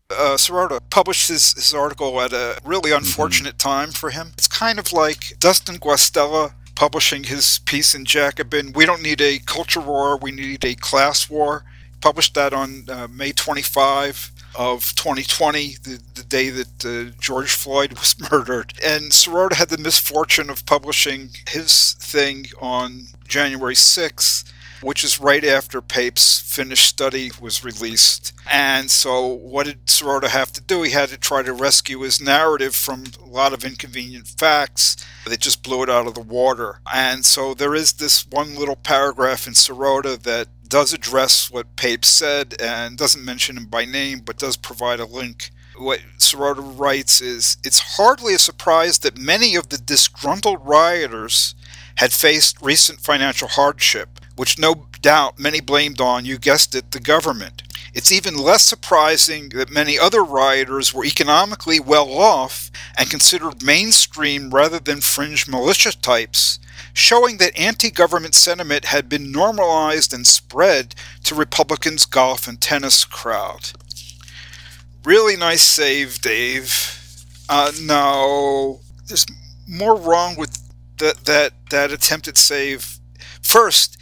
Speaker 2: Uh, Sirota published his, his article at a really mm-hmm. unfortunate mm-hmm. time for him. It's kind of like Dustin Guastella publishing his piece in Jacobin. We don't need a culture war, we need a class war. Published that on uh, May 25 of 2020, the, the day that uh, George Floyd was murdered. And Sirota had the misfortune of publishing his thing on January 6th which is right after Pape's finished study was released. And so, what did Sirota have to do? He had to try to rescue his narrative from a lot of inconvenient facts that just blew it out of the water. And so, there is this one little paragraph in Sirota that does address what Pape said and doesn't mention him by name, but does provide a link what Sirota writes is it's hardly a surprise that many of the disgruntled rioters had faced recent financial hardship which no doubt many blamed on, you guessed it, the government. It's even less surprising that many other rioters were economically well off and considered mainstream rather than fringe militia types, showing that anti government sentiment had been normalized and spread to Republicans' golf and tennis crowd. Really nice save, Dave. Uh, no, there's more wrong with that, that, that attempted save. First,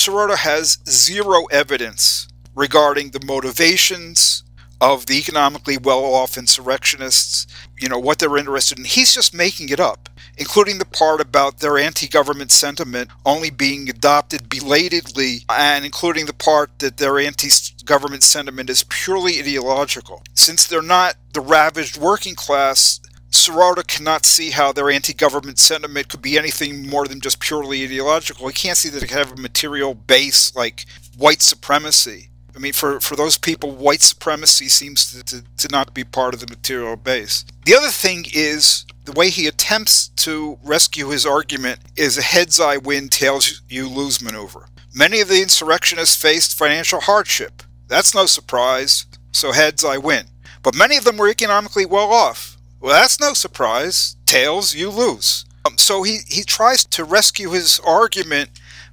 Speaker 2: Sirota has zero evidence regarding the motivations of the economically well-off insurrectionists, you know, what they're interested in. He's just making it up, including the part about their anti-government sentiment only being adopted belatedly, and including the part that their anti-government sentiment is purely ideological. Since they're not the ravaged working class, Sirota cannot see how their anti-government sentiment could be anything more than just purely ideological. He can't see that it could have a material base like white supremacy. I mean, for, for those people, white supremacy seems to, to, to not be part of the material base. The other thing is the way he attempts to rescue his argument is a heads I win, tails you lose maneuver. Many of the insurrectionists faced financial hardship. That's no surprise, so heads I win. But many of them were economically well off. Well, that's no surprise. Tails, you lose. Um, so he, he tries to rescue his argument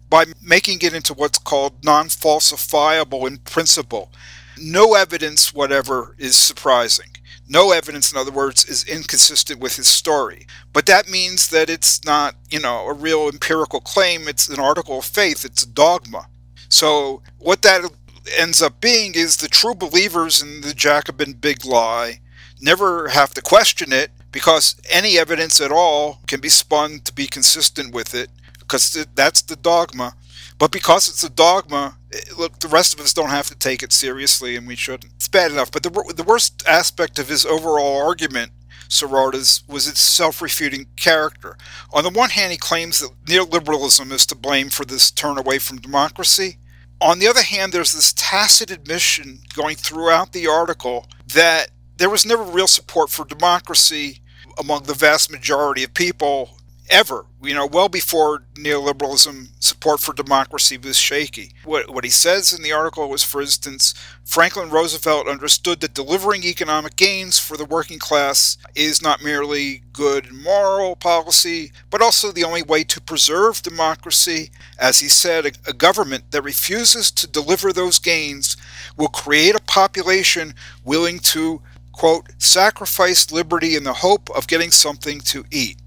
Speaker 2: by making it into what's called non falsifiable in principle. No evidence, whatever, is surprising. No evidence, in other words, is inconsistent with his story. But that means that it's not, you know, a real empirical claim. It's an article of faith. It's a dogma. So what that ends up being is the true believers in the Jacobin big lie never have to question it because any evidence at all can be spun to be consistent with it because that's the dogma. But because it's a dogma, eh, look, the rest of us don't have to take it seriously, and we shouldn't. It's bad enough. But the, the worst aspect of his overall argument, Sirota's, was its self refuting character. On the one hand, he claims that neoliberalism is to blame for this turn away from democracy. On the other hand, there's this tacit admission going throughout the article that there was never real support for democracy among the vast majority of people ever. You know, well before neoliberalism, support for democracy was shaky. What, what he says in the article was, for instance, Franklin Roosevelt understood that delivering economic gains for the working class is not merely good moral policy, but also the only way to preserve democracy. As he said, a, a government that refuses to deliver those gains will create a population willing to, quote, sacrifice liberty in the hope of getting something to eat.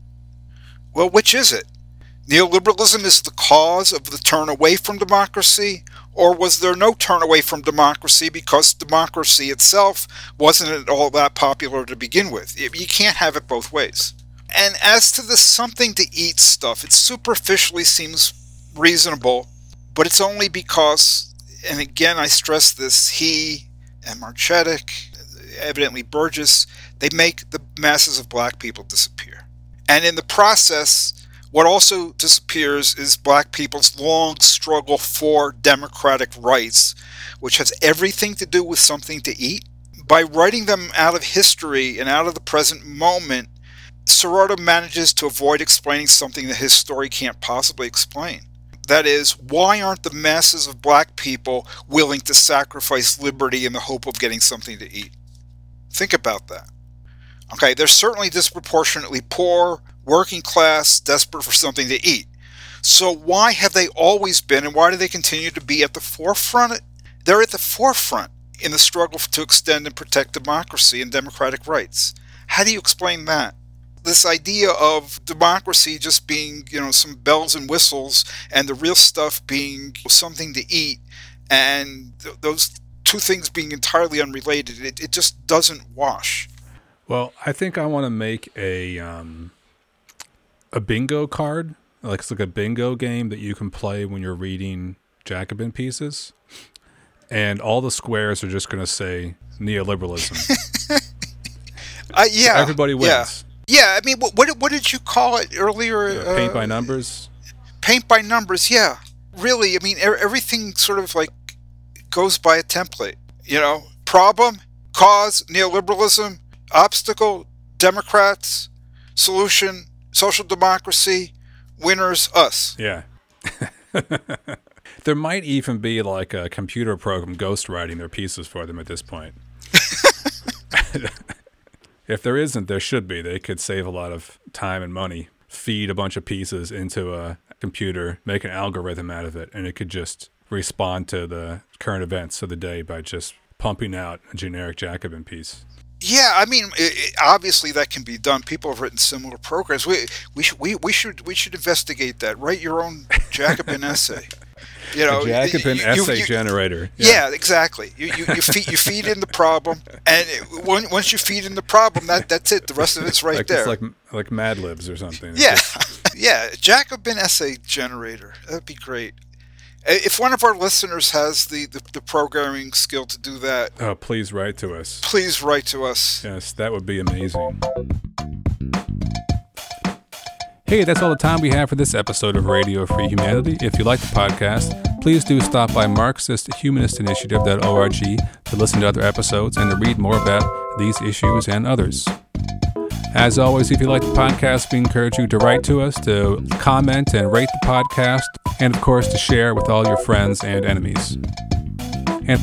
Speaker 2: Well, which is it? Neoliberalism is the cause of the turn away from democracy, or was there no turn away from democracy because democracy itself wasn't at all that popular to begin with? You can't have it both ways. And as to the something to eat stuff, it superficially seems reasonable, but it's only because, and again I stress this, he and Marcetic, evidently Burgis, they make the masses of black people disappear. And in the process, what also disappears is black people's long struggle for democratic rights, which has everything to do with something to eat. By writing them out of history and out of the present moment, Sirota manages to avoid explaining something that his story can't possibly explain. That is, why aren't the masses of black people willing to sacrifice liberty in the hope of getting something to eat? Think about that. Okay, they're certainly disproportionately poor, working class, desperate for something to eat. So why have they always been and why do they continue to be at the forefront? They're at the forefront in the struggle to extend and protect democracy and democratic rights. How do you explain that? This idea of democracy just being, you know, some bells and whistles and the real stuff being something to eat and th- those two things being entirely unrelated, it, it just doesn't wash.
Speaker 1: Well, I think I want to make a um, a bingo card, like it's like a bingo game that you can play when you're reading Jacobin pieces, and all the squares are just going to say neoliberalism.
Speaker 2: uh, yeah,
Speaker 1: everybody wins.
Speaker 2: Yeah, yeah I mean, what, what, what did you call it earlier?
Speaker 1: Yeah, paint uh, by numbers.
Speaker 2: Paint by numbers. Yeah, really. I mean, everything sort of like goes by a template. You know, problem, cause, neoliberalism obstacle, Democrats, solution, social democracy, winners, us.
Speaker 1: Yeah. there might even be like a computer program ghostwriting their pieces for them at this point. if there isn't, there should be. They could save a lot of time and money, feed a bunch of pieces into a computer, make an algorithm out of it, and it could just respond to the current events of the day by just pumping out a generic Jacobin piece.
Speaker 2: Yeah, I mean, it, obviously that can be done. People have written similar programs. We we should we, we should we should investigate that. Write your own Jacobin essay.
Speaker 1: You know, a Jacobin you, essay you, generator.
Speaker 2: Yeah. yeah, exactly. You, you you feed you feed in the problem, and it, once you feed in the problem, that that's it. The rest of it's right
Speaker 1: like,
Speaker 2: there.
Speaker 1: It's like like Mad Libs or something.
Speaker 2: yeah, yeah. Jacobin essay generator. That'd be great. If one of our listeners has the, the, the, programming skill to do that,
Speaker 1: oh, please write to us.
Speaker 2: Please write to us.
Speaker 1: Yes, that would be amazing. Hey, that's all the time we have for this episode of Radio Free Humanity. If you like the podcast, please do stop by MarxistHumanistInitiative.org to listen to other episodes and to read more about these issues and others. As always, if you like the podcast, we encourage you to write to us, to comment and rate the podcast, and of course, to share with all your friends and enemies. And